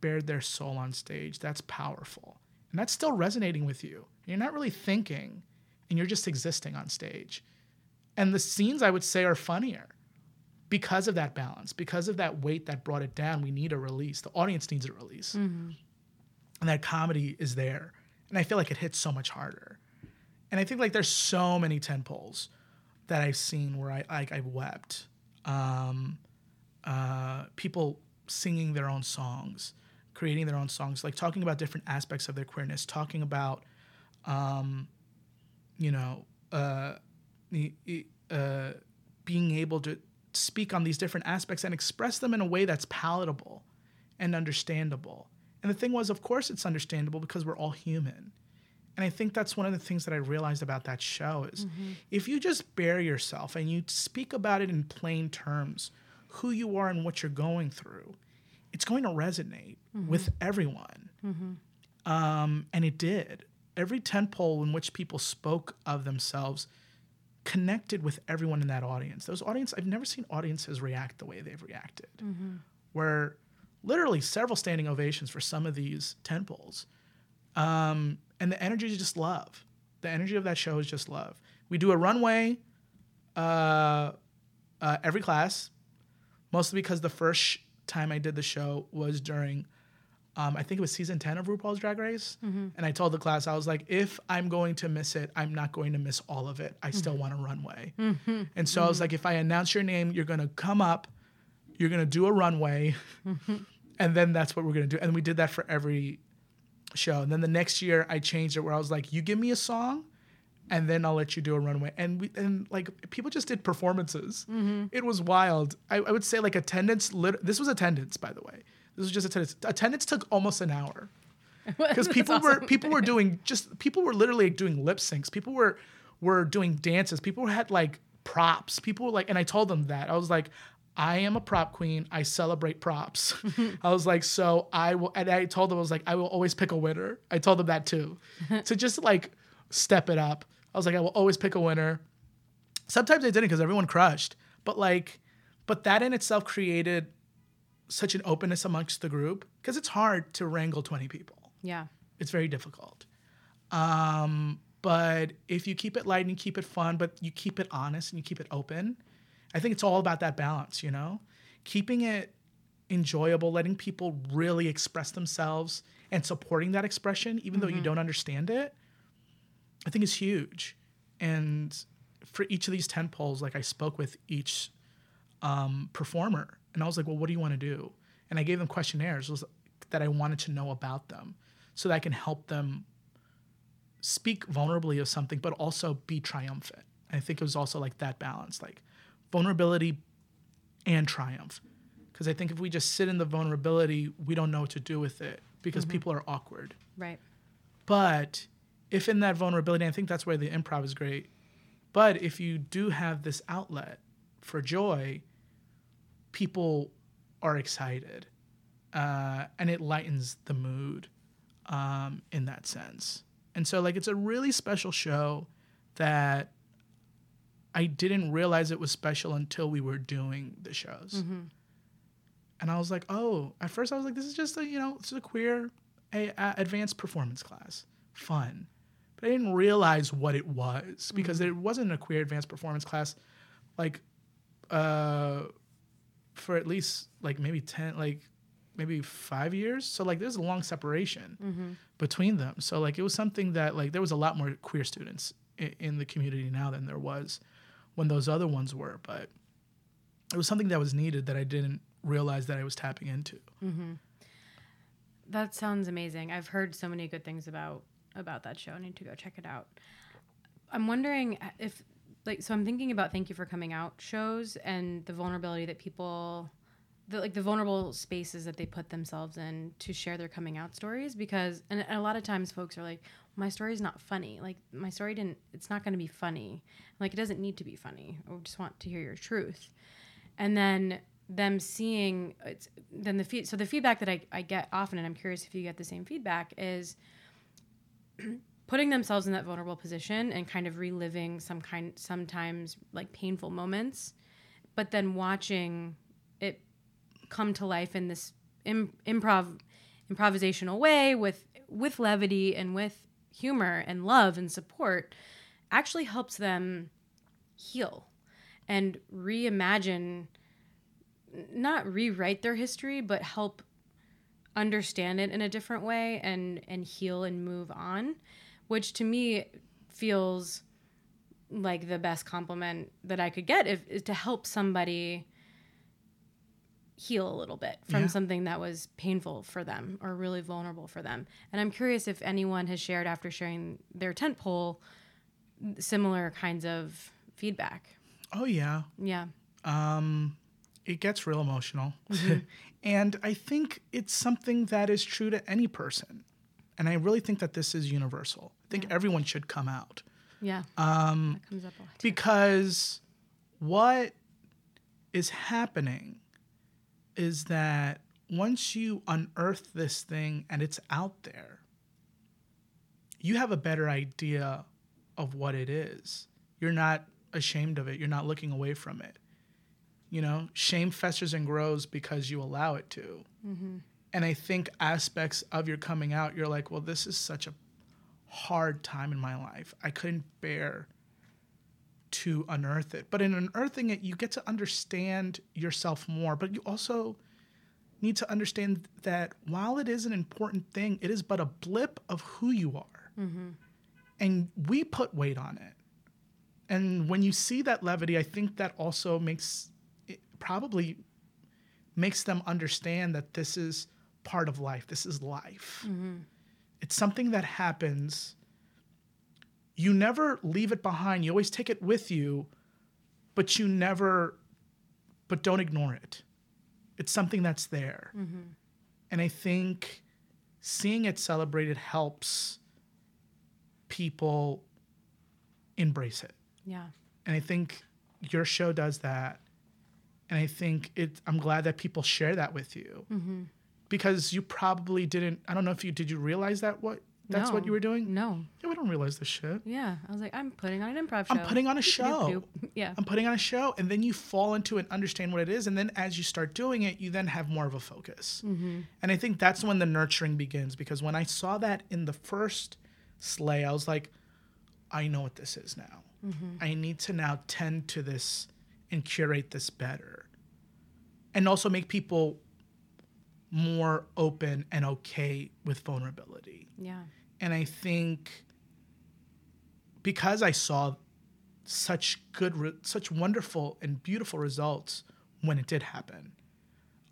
bared their soul on stage. That's powerful. And that's still resonating with you. You're not really thinking and you're just existing on stage. And the scenes I would say are funnier because of that balance, because of that weight that brought it down. We need a release. The audience needs a release. Mm-hmm. And that comedy is there. And I feel like it hits so much harder. And I think like there's so many tent poles that I've seen where I like I've wept. Um, uh, people singing their own songs, creating their own songs, like talking about different aspects of their queerness, talking about, um, you know, uh, uh, being able to speak on these different aspects and express them in a way that's palatable and understandable. And the thing was, of course, it's understandable because we're all human. And I think that's one of the things that I realized about that show is mm-hmm. if you just bare yourself and you speak about it in plain terms, who you are and what you're going through, it's going to resonate mm-hmm. with everyone. Mm-hmm. Um, and it did. Every tentpole in which people spoke of themselves connected with everyone in that audience. Those audience, I've never seen audiences react the way they've reacted. Where literally several standing ovations for some of these tentpoles. Um, and the energy is just love. The energy of that show is just love. We do a runway uh, uh, every class, mostly because the first sh- time I did the show was during, um, I think it was season 10 of RuPaul's Drag Race. And I told the class, I was like, if I'm going to miss it, I'm not going to miss all of it. I still want a runway. And so I was like, if I announce your name, you're going to come up, you're going to do a runway, and then that's what we're going to do. And we did that for every show. And then the next year I changed it where I was like, you give me a song and then I'll let you do a runway. And we and like people just did performances. Mm-hmm. It was wild. I, I would say like attendance. Lit- this was attendance, by the way. This was just attendance. Attendance took almost an hour because people were people were doing just people were literally doing lip syncs. People were were doing dances. People had like props. People were like, and I told them that I was like. I am a prop queen. I celebrate props. I was like, so I will, and I told them, I was like, I will always pick a winner. I told them that too. to just like step it up. I was like, I will always pick a winner. Sometimes I didn't because everyone crushed. But like, but that in itself created such an openness amongst the group because it's hard to wrangle 20 people. Yeah. It's very difficult. Um, but if you keep it light and you keep it fun, but you keep it honest and you keep it open, I think it's all about that balance, you know? Keeping it enjoyable, letting people really express themselves and supporting that expression, even though you don't understand it, I think is huge. And for each of these tent poles, like I spoke with each um, performer and I was like, well, what do you want to do? And I gave them questionnaires was, that I wanted to know about them so that I can help them speak vulnerably of something, but also be triumphant. I think it was also like that balance, like vulnerability and triumph. Because I think if we just sit in the vulnerability, we don't know what to do with it because people are awkward. Right. But if in that vulnerability, I think that's where the improv is great. But if you do have this outlet for joy, people are excited, uh, and it lightens the mood um, in that sense. And so, like, it's a really special show that I didn't realize it was special until we were doing the shows. Mm-hmm. And I was like, oh, at first I was like, this is just a, you know, this is a queer a, a advanced performance class. Fun. But I didn't realize what it was because mm-hmm. it wasn't a queer advanced performance class like uh for at least like maybe 10 like maybe 5 years. So like there's a long separation mm-hmm. between them. So like it was something that like there was a lot more queer students in, in the community now than there was when those other ones were, but it was something that was needed that I didn't realize that I was tapping into. Mm-hmm. That sounds amazing. I've heard so many good things about about that show. I need to go check it out. I'm wondering uh, if like so I'm thinking about thank you for coming out shows and the vulnerability that people the like the vulnerable spaces that they put themselves in to share their coming out stories because and a lot of times folks are like my story is not funny. Like my story didn't it's not going to be funny. Like it doesn't need to be funny. I just want to hear your truth. And then them seeing it's then the feed so the feedback that I, I get often and i'm curious if you get the same feedback is putting themselves in that vulnerable position and kind of reliving some kind sometimes like painful moments but then watching it come to life in this Im- improv improvisational way with with levity and with humor and love and support actually helps them heal and reimagine not rewrite their history but help understand it in a different way and and heal and move on which to me feels like the best compliment that I could get if, is to help somebody heal a little bit from Yeah. something that was painful for them or really vulnerable for them. And I'm curious if anyone has shared after sharing their tent pole similar kinds of feedback. Oh yeah. Yeah. Um it gets real emotional. and I think it's something that is true to any person. And I really think that this is universal. I think everyone should come out. Yeah. Um, that comes up a lot. because what is happening is that once you unearth this thing and it's out there, you have a better idea of what it is. You're not ashamed of it, you're not looking away from it. You know, shame festers and grows because you allow it to. Mm-hmm. And I think aspects of your coming out, you're like, well, this is such a hard time in my life. I couldn't bear to unearth it. But in unearthing it, you get to understand yourself more. But you also need to understand that while it is an important thing, it is but a blip of who you are. Mm-hmm. And we put weight on it. And when you see that levity, I think that also makes it probably makes them understand that this is part of life. This is life. Mm-hmm. It's something that happens you never leave it behind. You always take it with you, but you never, but don't ignore it. It's something that's there. Mm-hmm. And I think seeing it celebrated helps people embrace it. Yeah. And I think your show does that. And I think it, I'm glad that people share that with you mm-hmm. because you probably didn't, I don't know if you, did you realize that what, that's what you were doing? No. Yeah, we don't realize this shit. Yeah. I was like, I'm putting on an improv show. I'm putting on a show. Yeah. I'm putting on a show, and then you fall into it and understand what it is, and then as you start doing it, you then have more of a focus. Mm-hmm. And I think that's when the nurturing begins because when I saw that in the first Slay, I was like, I know what this is now. Mm-hmm. I need to now tend to this and curate this better, and also make people more open and okay with vulnerability. Yeah. And I think because I saw such good, re- such wonderful and beautiful results when it did happen,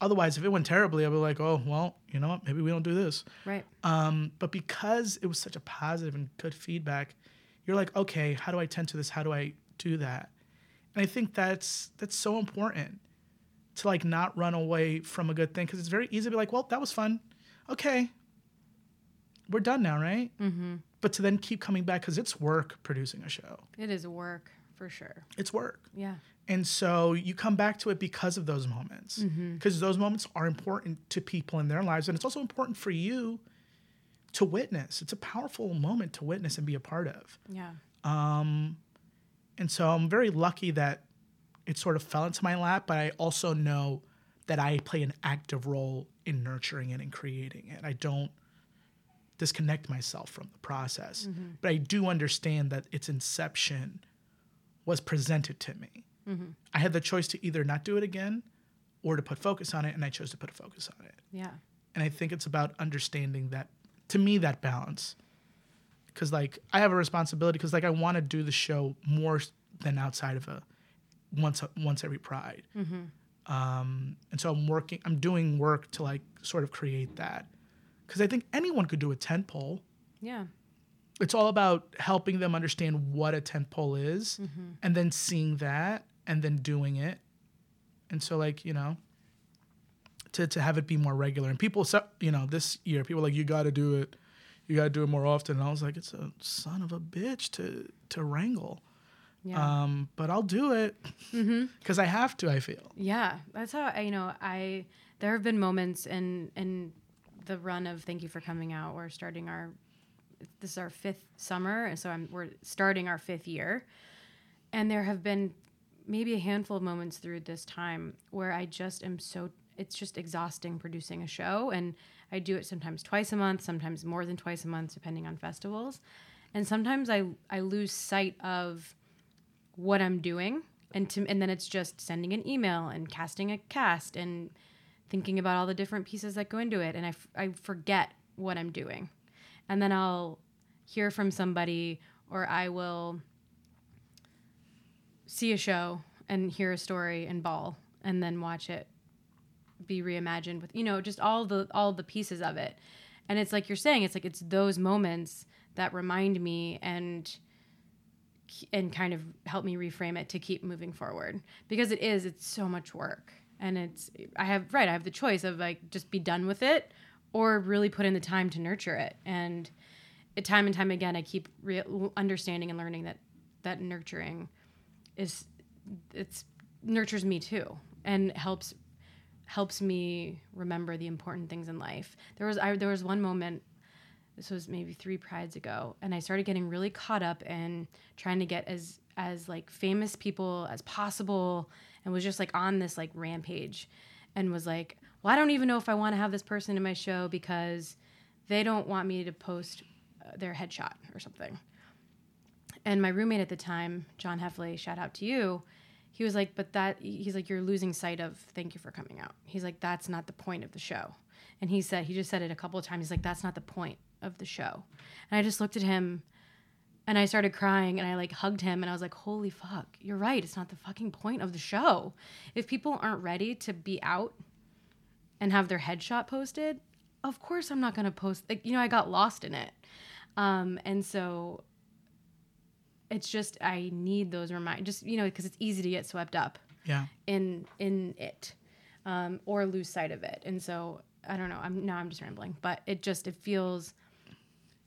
otherwise, if it went terribly, I'd be like, oh, well, you know what? Maybe we don't do this. Right. Um, but because it was such a positive and good feedback, you're like, okay, how do I tend to this? How do I do that? And I think that's that's so important to like not run away from a good thing because it's very easy to be like, well, that was fun. Okay, we're done now, right? Mm-hmm. But to then keep coming back because it's work producing a show. It is work for sure. It's work. Yeah. And so you come back to it because of those moments. Mm-hmm. Because those moments are important to people in their lives. And it's also important for you to witness. It's a powerful moment to witness and be a part of. Yeah. Um, And so I'm very lucky that it sort of fell into my lap, but I also know that I play an active role in nurturing it and creating it. I don't disconnect myself from the process, mm-hmm. but I do understand that its inception was presented to me. Mm-hmm. I had the choice to either not do it again or to put focus on it, and I chose to put a focus on it. Yeah. And I think it's about understanding that, to me, that balance. Because, like, I have a responsibility because, like, I want to do the show more than outside of a once once every Pride. Mm-hmm. Um, and so I'm working, I'm doing work to, like, sort of create that. Because I think anyone could do a tent pole. Yeah. It's all about helping them understand what a tent pole is and then seeing that and then doing it. And so, like, you know, to, to have it be more regular. And people, so- you know, this year, people like, you got to do it. You got to do it more often. And I was like, it's a son of a bitch to, to wrangle. Yeah. Um, but I'll do it because I have to, I feel. Yeah, that's how I, you know I. There have been moments in in the run of Thank You for Coming Out. We're starting our this is our fifth summer, and so I'm we're starting our fifth year, and there have been maybe a handful of moments through this time where I just am so it's just exhausting producing a show, and I do it sometimes twice a month, sometimes more than twice a month, depending on festivals, and sometimes I I lose sight of what I'm doing, and to, and then it's just sending an email and casting a cast and thinking about all the different pieces that go into it, and I, f- I forget what I'm doing, and then I'll hear from somebody or I will see a show and hear a story and ball and then watch it be reimagined with you know just all the all the pieces of it. And it's like you're saying it's like it's those moments that remind me and and kind of help me reframe it to keep moving forward. Because it is it's so much work and it's i have right i have the choice of like just be done with it or really put in the time to nurture it. And it, time and time again i keep re- understanding and learning that that nurturing is it's nurtures me too and helps helps me remember the important things in life. There was I, there was one moment this was maybe three prides ago and i started getting really caught up in trying to get as as like famous people as possible and was just like on this like rampage and was like well i don't even know if i want to have this person in my show because they don't want me to post uh, their headshot or something. And my roommate at the time john heffley shout out to you he was like but that he's like you're losing sight of thank you for coming out. He's like that's not the point of the show. And he said he just said it a couple of times he's like that's not the point of the show. And i just looked at him and i started crying and i like hugged him and i was like holy fuck you're right it's not the fucking point of the show. If people aren't ready to be out and have their headshot posted of course i'm not going to post like you know i got lost in it. Um, and so it's just i need those remind just you know because it's easy to get swept up Yeah. in in it um, or lose sight of it. And so i don't know i'm now i'm just rambling but it just it feels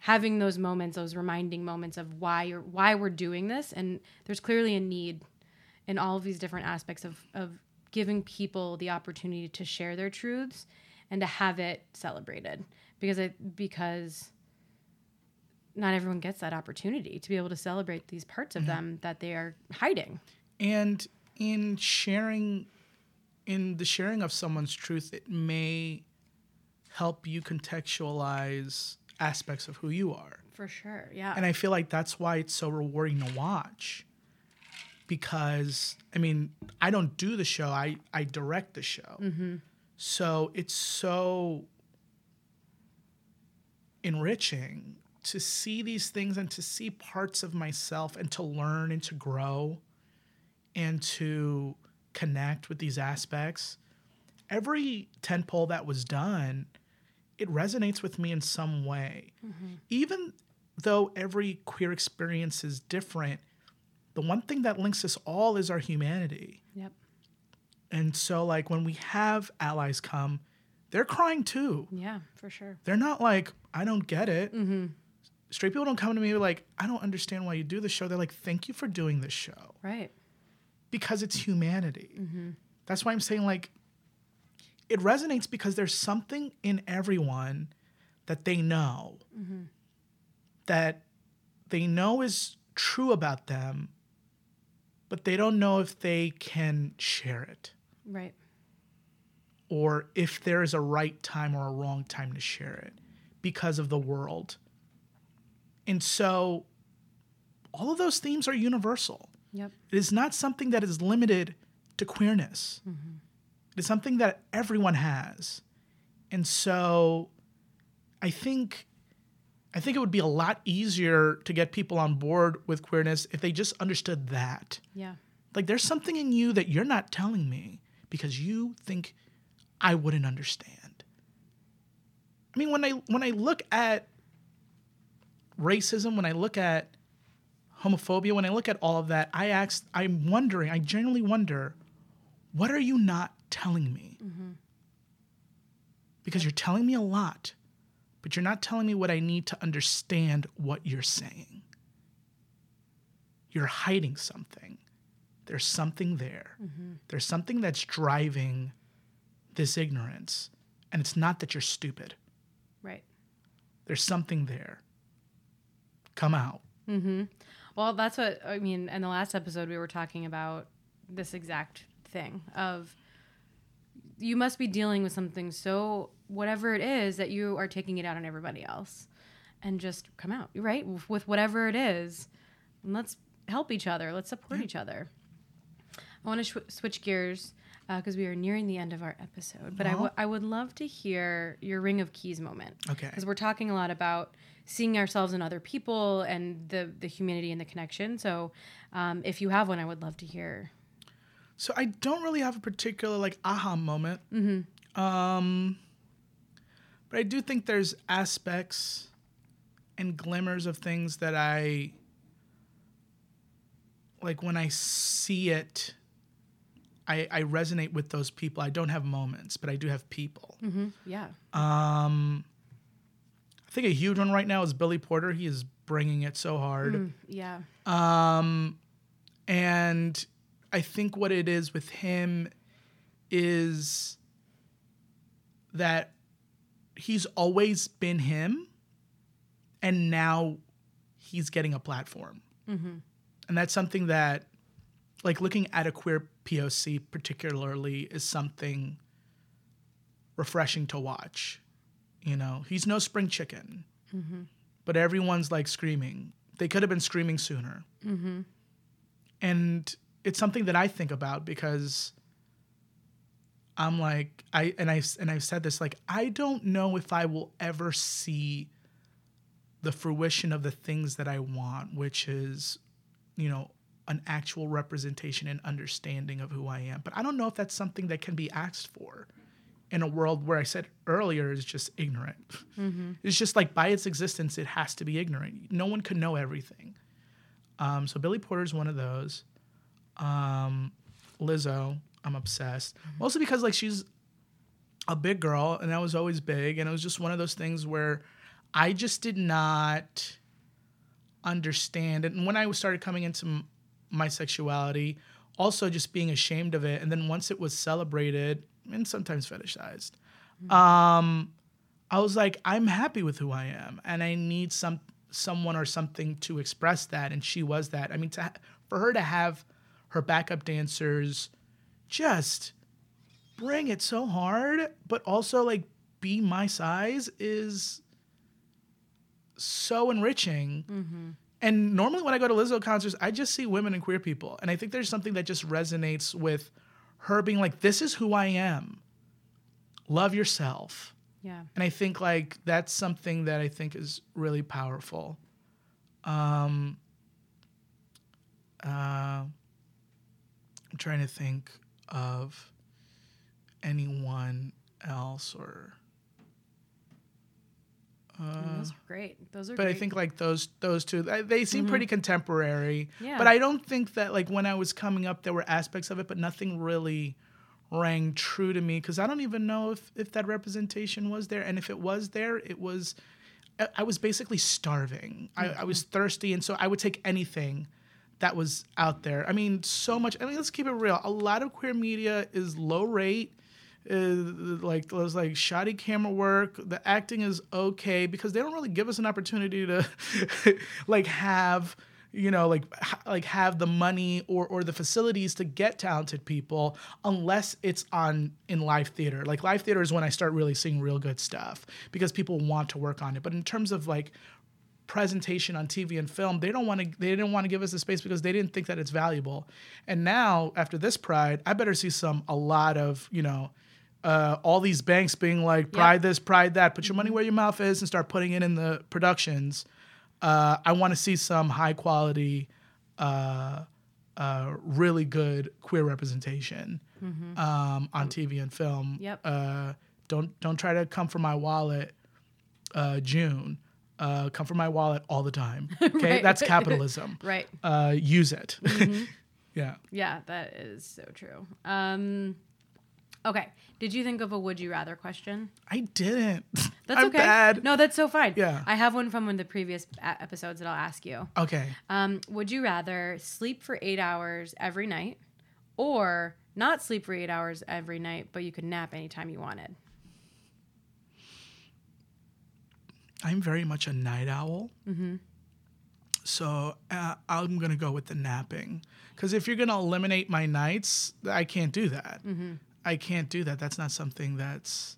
having those moments those reminding moments of why you're why we're doing this. And there's clearly a need in all of these different aspects of of giving people the opportunity to share their truths and to have it celebrated. Because it because not everyone gets that opportunity to be able to celebrate these parts of mm-hmm. them that they are hiding. And in sharing, in the sharing of someone's truth, it may help you contextualize aspects of who you are. for sure yeah And I feel like that's why it's so rewarding to watch. Because I mean, I don't do the show; I I direct the show. Mm-hmm. So it's so enriching to see these things and to see parts of myself and to learn and to grow and to connect with these aspects. every tentpole that was done, it resonates with me in some way. Mm-hmm. Even though every queer experience is different, the one thing that links us all is our humanity. Yep. And so, like, when we have allies come, they're crying too. Yeah, for sure. They're not like, I don't get it. Mm-hmm. Straight people don't come to me like, I don't understand why you do this show. They're like, thank you for doing this show Right. because it's humanity. Mm-hmm. That's why I'm saying, like, it resonates because there's something in everyone that they know mm-hmm. that they know is true about them, but they don't know if they can share it Right. or if there is a right time or a wrong time to share it because of the world. And so all of those themes are universal. Yep. It is not something that is limited to queerness. It is something that everyone has. And so I think I think it would be a lot easier to get people on board with queerness if they just understood that. Yeah. Like there's something in you that you're not telling me because you think I wouldn't understand. I mean when I when I look at racism, when I look at homophobia, when I look at all of that, I ask I'm wondering, I genuinely wonder, what are you not telling me? Mm-hmm. Because you're telling me a lot, but you're not telling me what I need to understand what you're saying. You're hiding something. There's something there. Mm-hmm. There's something that's driving this ignorance. And it's not that you're stupid. Right. There's something there. Come out. Mm-hmm. Well, that's what I mean. In the last episode, we were talking about this exact thing of you must be dealing with something so whatever it is that you are taking it out on everybody else, and just come out right with whatever it is. And let's help each other. Let's support each other. I want to sh- switch gears because we are nearing the end of our episode, but I w- I would love to hear your Ring of Keys moment Okay. because we're talking a lot about seeing ourselves in other people and the the humanity and the connection. So, um, if you have one, I would love to hear. So I don't really have a particular like aha moment. Um, but I do think there's aspects and glimmers of things that I like when I see it. I, I resonate with those people. I don't have moments, but I do have people. Yeah, Um, I think a huge one right now is Billy Porter. He is bringing it so hard. yeah, Um, and I think what it is with him is that he's always been him, and now he's getting a platform. Mm-hmm. And that's something that, like, looking at a queer POC particularly is something refreshing to watch. You know, he's no spring chicken, mm-hmm. but everyone's like screaming. They could have been screaming sooner. Mm-hmm. And it's something that I think about because I'm like I and I and I've said this like I don't know if I will ever see the fruition of the things that I want, which is, you know, an actual representation and understanding of who I am. But I don't know if that's something that can be asked for in a world where I said earlier is just ignorant. It's just like by its existence, it has to be ignorant. No one can know everything. Um, so Billy Porter is one of those. Um, Lizzo, I'm obsessed. Mostly because like she's a big girl and I was always big. And it was just one of those things where I just did not understand it. And when I started coming into m- my sexuality, also just being ashamed of it. And then once it was celebrated and sometimes fetishized, um, I was like, I'm happy with who I am, and I need some someone or something to express that. And she was that. I mean, to ha- for her to have her backup dancers just bring it so hard, but also like be my size is so enriching. And normally when I go to Lizzo concerts, I just see women and queer people. And I think there's something that just resonates with her being like, this is who I am. Love yourself. yeah, And I think like that's something that I think is really powerful. Um, uh, I'm trying to think of anyone else or Mm, those are great. Those are. Uh, but great. I think like those those two they- seem pretty contemporary. Yeah. But I don't think that like when I was coming up there were aspects of it, but nothing really rang true to me because I don't even know if if that representation was there, and if it was there, it was I- I was basically starving. I, I was thirsty, and so I would take anything that was out there. I mean, so much. I mean, let's keep it real. A lot of queer media is low rate. Uh, like there's like shoddy camera work. The acting is okay because they don't really give us an opportunity to like have you know like ha- like have the money or or the facilities to get talented people unless it's on in live theater. Like live theater is when I start really seeing real good stuff because people want to work on it. But in terms of like presentation on TV and film, they don't want to they didn't want to give us the space because they didn't think that it's valuable. And now after this pride, I better see some a lot of, you know, uh, all these banks being like pride this, pride that, put your money where your mouth is and start putting it in the productions. Uh, I want to see some high quality uh, uh, really good queer representation um, on TV and film. Yep. Uh, don't don't try to come for my wallet, uh, June. Uh, come for my wallet all the time. Okay, Right. that's capitalism. Right. Uh, use it. yeah. Yeah, that is so true. Um, okay. Did you think of a would you rather question? I didn't. That's I'm okay. bad. No, that's so fine. Yeah. I have one from one of the previous episodes that I'll ask you. Okay. Um, would you rather sleep for eight hours every night or not sleep for eight hours every night, but you could nap anytime you wanted? I'm very much a night owl. So uh, I'm gonna go with the napping because if you're gonna eliminate my nights, I can't do that. I can't do that. That's not something that's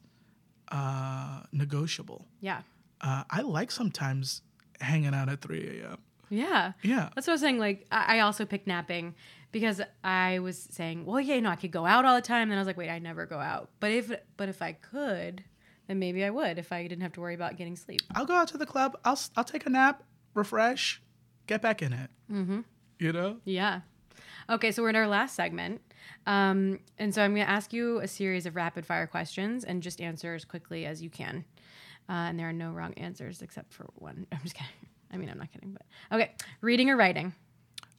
uh, negotiable. Yeah. Uh, I like sometimes hanging out at 3 a.m. Yeah. Yeah. That's what I was saying. Like, I I also picked napping because I was saying, well, yeah, you know, I could go out all the time. Then I was like, wait, I never go out. But if, but if I could, then maybe I would if I didn't have to worry about getting sleep. I'll go out to the club. I'll I'll take a nap, refresh, get back in it. Mm-hmm. You know. Yeah. Okay, so we're in our last segment. Um, and so I'm going to ask you a series of rapid fire questions and just answer as quickly as you can. Uh, and there are no wrong answers except for one. I'm just kidding. I mean, I'm not kidding, but okay. Reading or writing,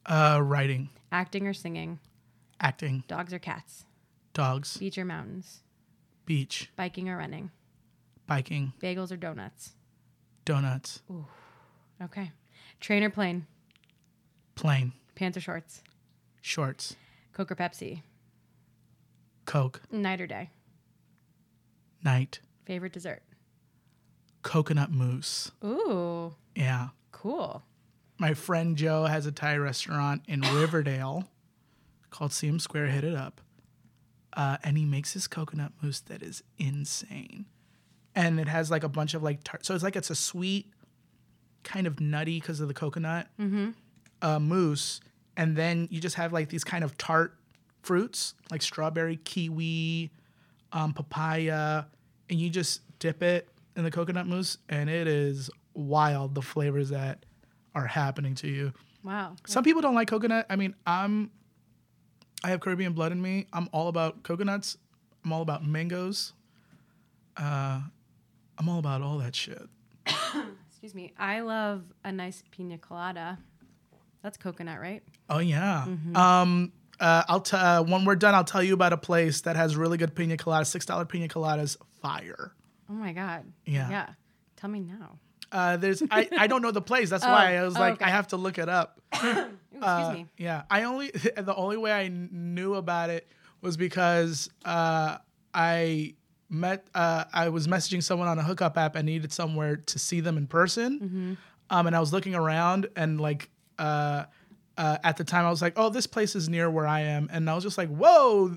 Uh, writing, acting or singing, acting, dogs or cats, dogs, beach or mountains, beach, biking or running, biking, bagels or donuts. donuts, Ooh. Okay. Train or plane, plane, pants or shorts, shorts, Coke or Pepsi, coke, night or day, night, favorite dessert. coconut mousse. Ooh, Yeah. cool. My friend Joe has a Thai restaurant in Riverdale called CM Square. Hit it up. Uh, and he makes this coconut mousse that is insane. And it has like a bunch of like tart. So it's like it's a sweet, kind of nutty because of the coconut uh, mousse. And then you just have like these kind of tart fruits like strawberry, kiwi, um, papaya. And you just dip it in the coconut mousse. And it is wild the flavors that are happening to you. Wow. Some people don't like coconut. I mean, I'm I have Caribbean blood in me. I'm all about coconuts. I'm all about mangoes. Uh, I'm all about all that shit. Excuse me. I love a nice pina colada. That's coconut, right? Oh yeah. Um, uh, I'll t- uh, when we're done, I'll tell you about a place that has really good pina coladas. Six dollar pina coladas, fire. Oh my god. Yeah. Yeah. Tell me now. Uh, there's I, I don't know the place. That's why I was oh, like okay. I have to look it up. Ooh, excuse Uh, me. Yeah, I only the only way I knew about it was because uh, I met uh, I was messaging someone on a hookup app and needed somewhere to see them in person, Mm-hmm. um, and I was looking around and like uh, uh, at the time I was like, oh, this place is near where I am, and I was just like, whoa,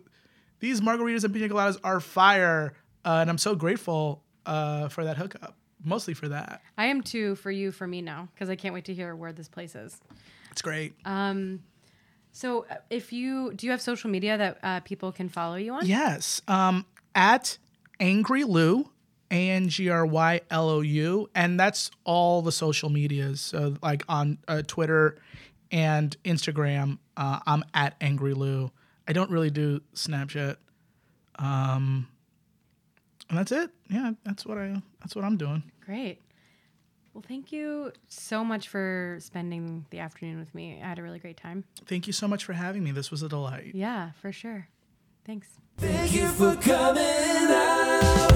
these margaritas and pina coladas are fire, uh, and I'm so grateful uh, for that hookup, mostly for that. I am too for you, for me now, because I can't wait to hear where this place is. It's great. Um, so uh, if you do you have social media that uh, people can follow you on? Yes. Um, at Angry Lou, A N G R Y L O U, and that's all the social medias. So like on uh, Twitter and Instagram, uh, I'm at Angry Lou. I don't really do Snapchat. Um, and that's it. Yeah, that's what I that's what I'm doing. Great. Well, thank you so much for spending the afternoon with me. I had a really great time. Thank you so much for having me. This was a delight. Yeah, for sure. Thanks. Thank you for coming out.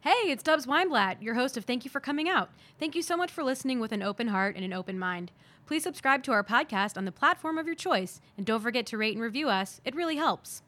Hey, it's Dubs Weinblatt, your host of Thank You for Coming Out. Thank you so much for listening with an open heart and an open mind. Please subscribe to our podcast on the platform of your choice, and don't forget to rate and review us. It really helps.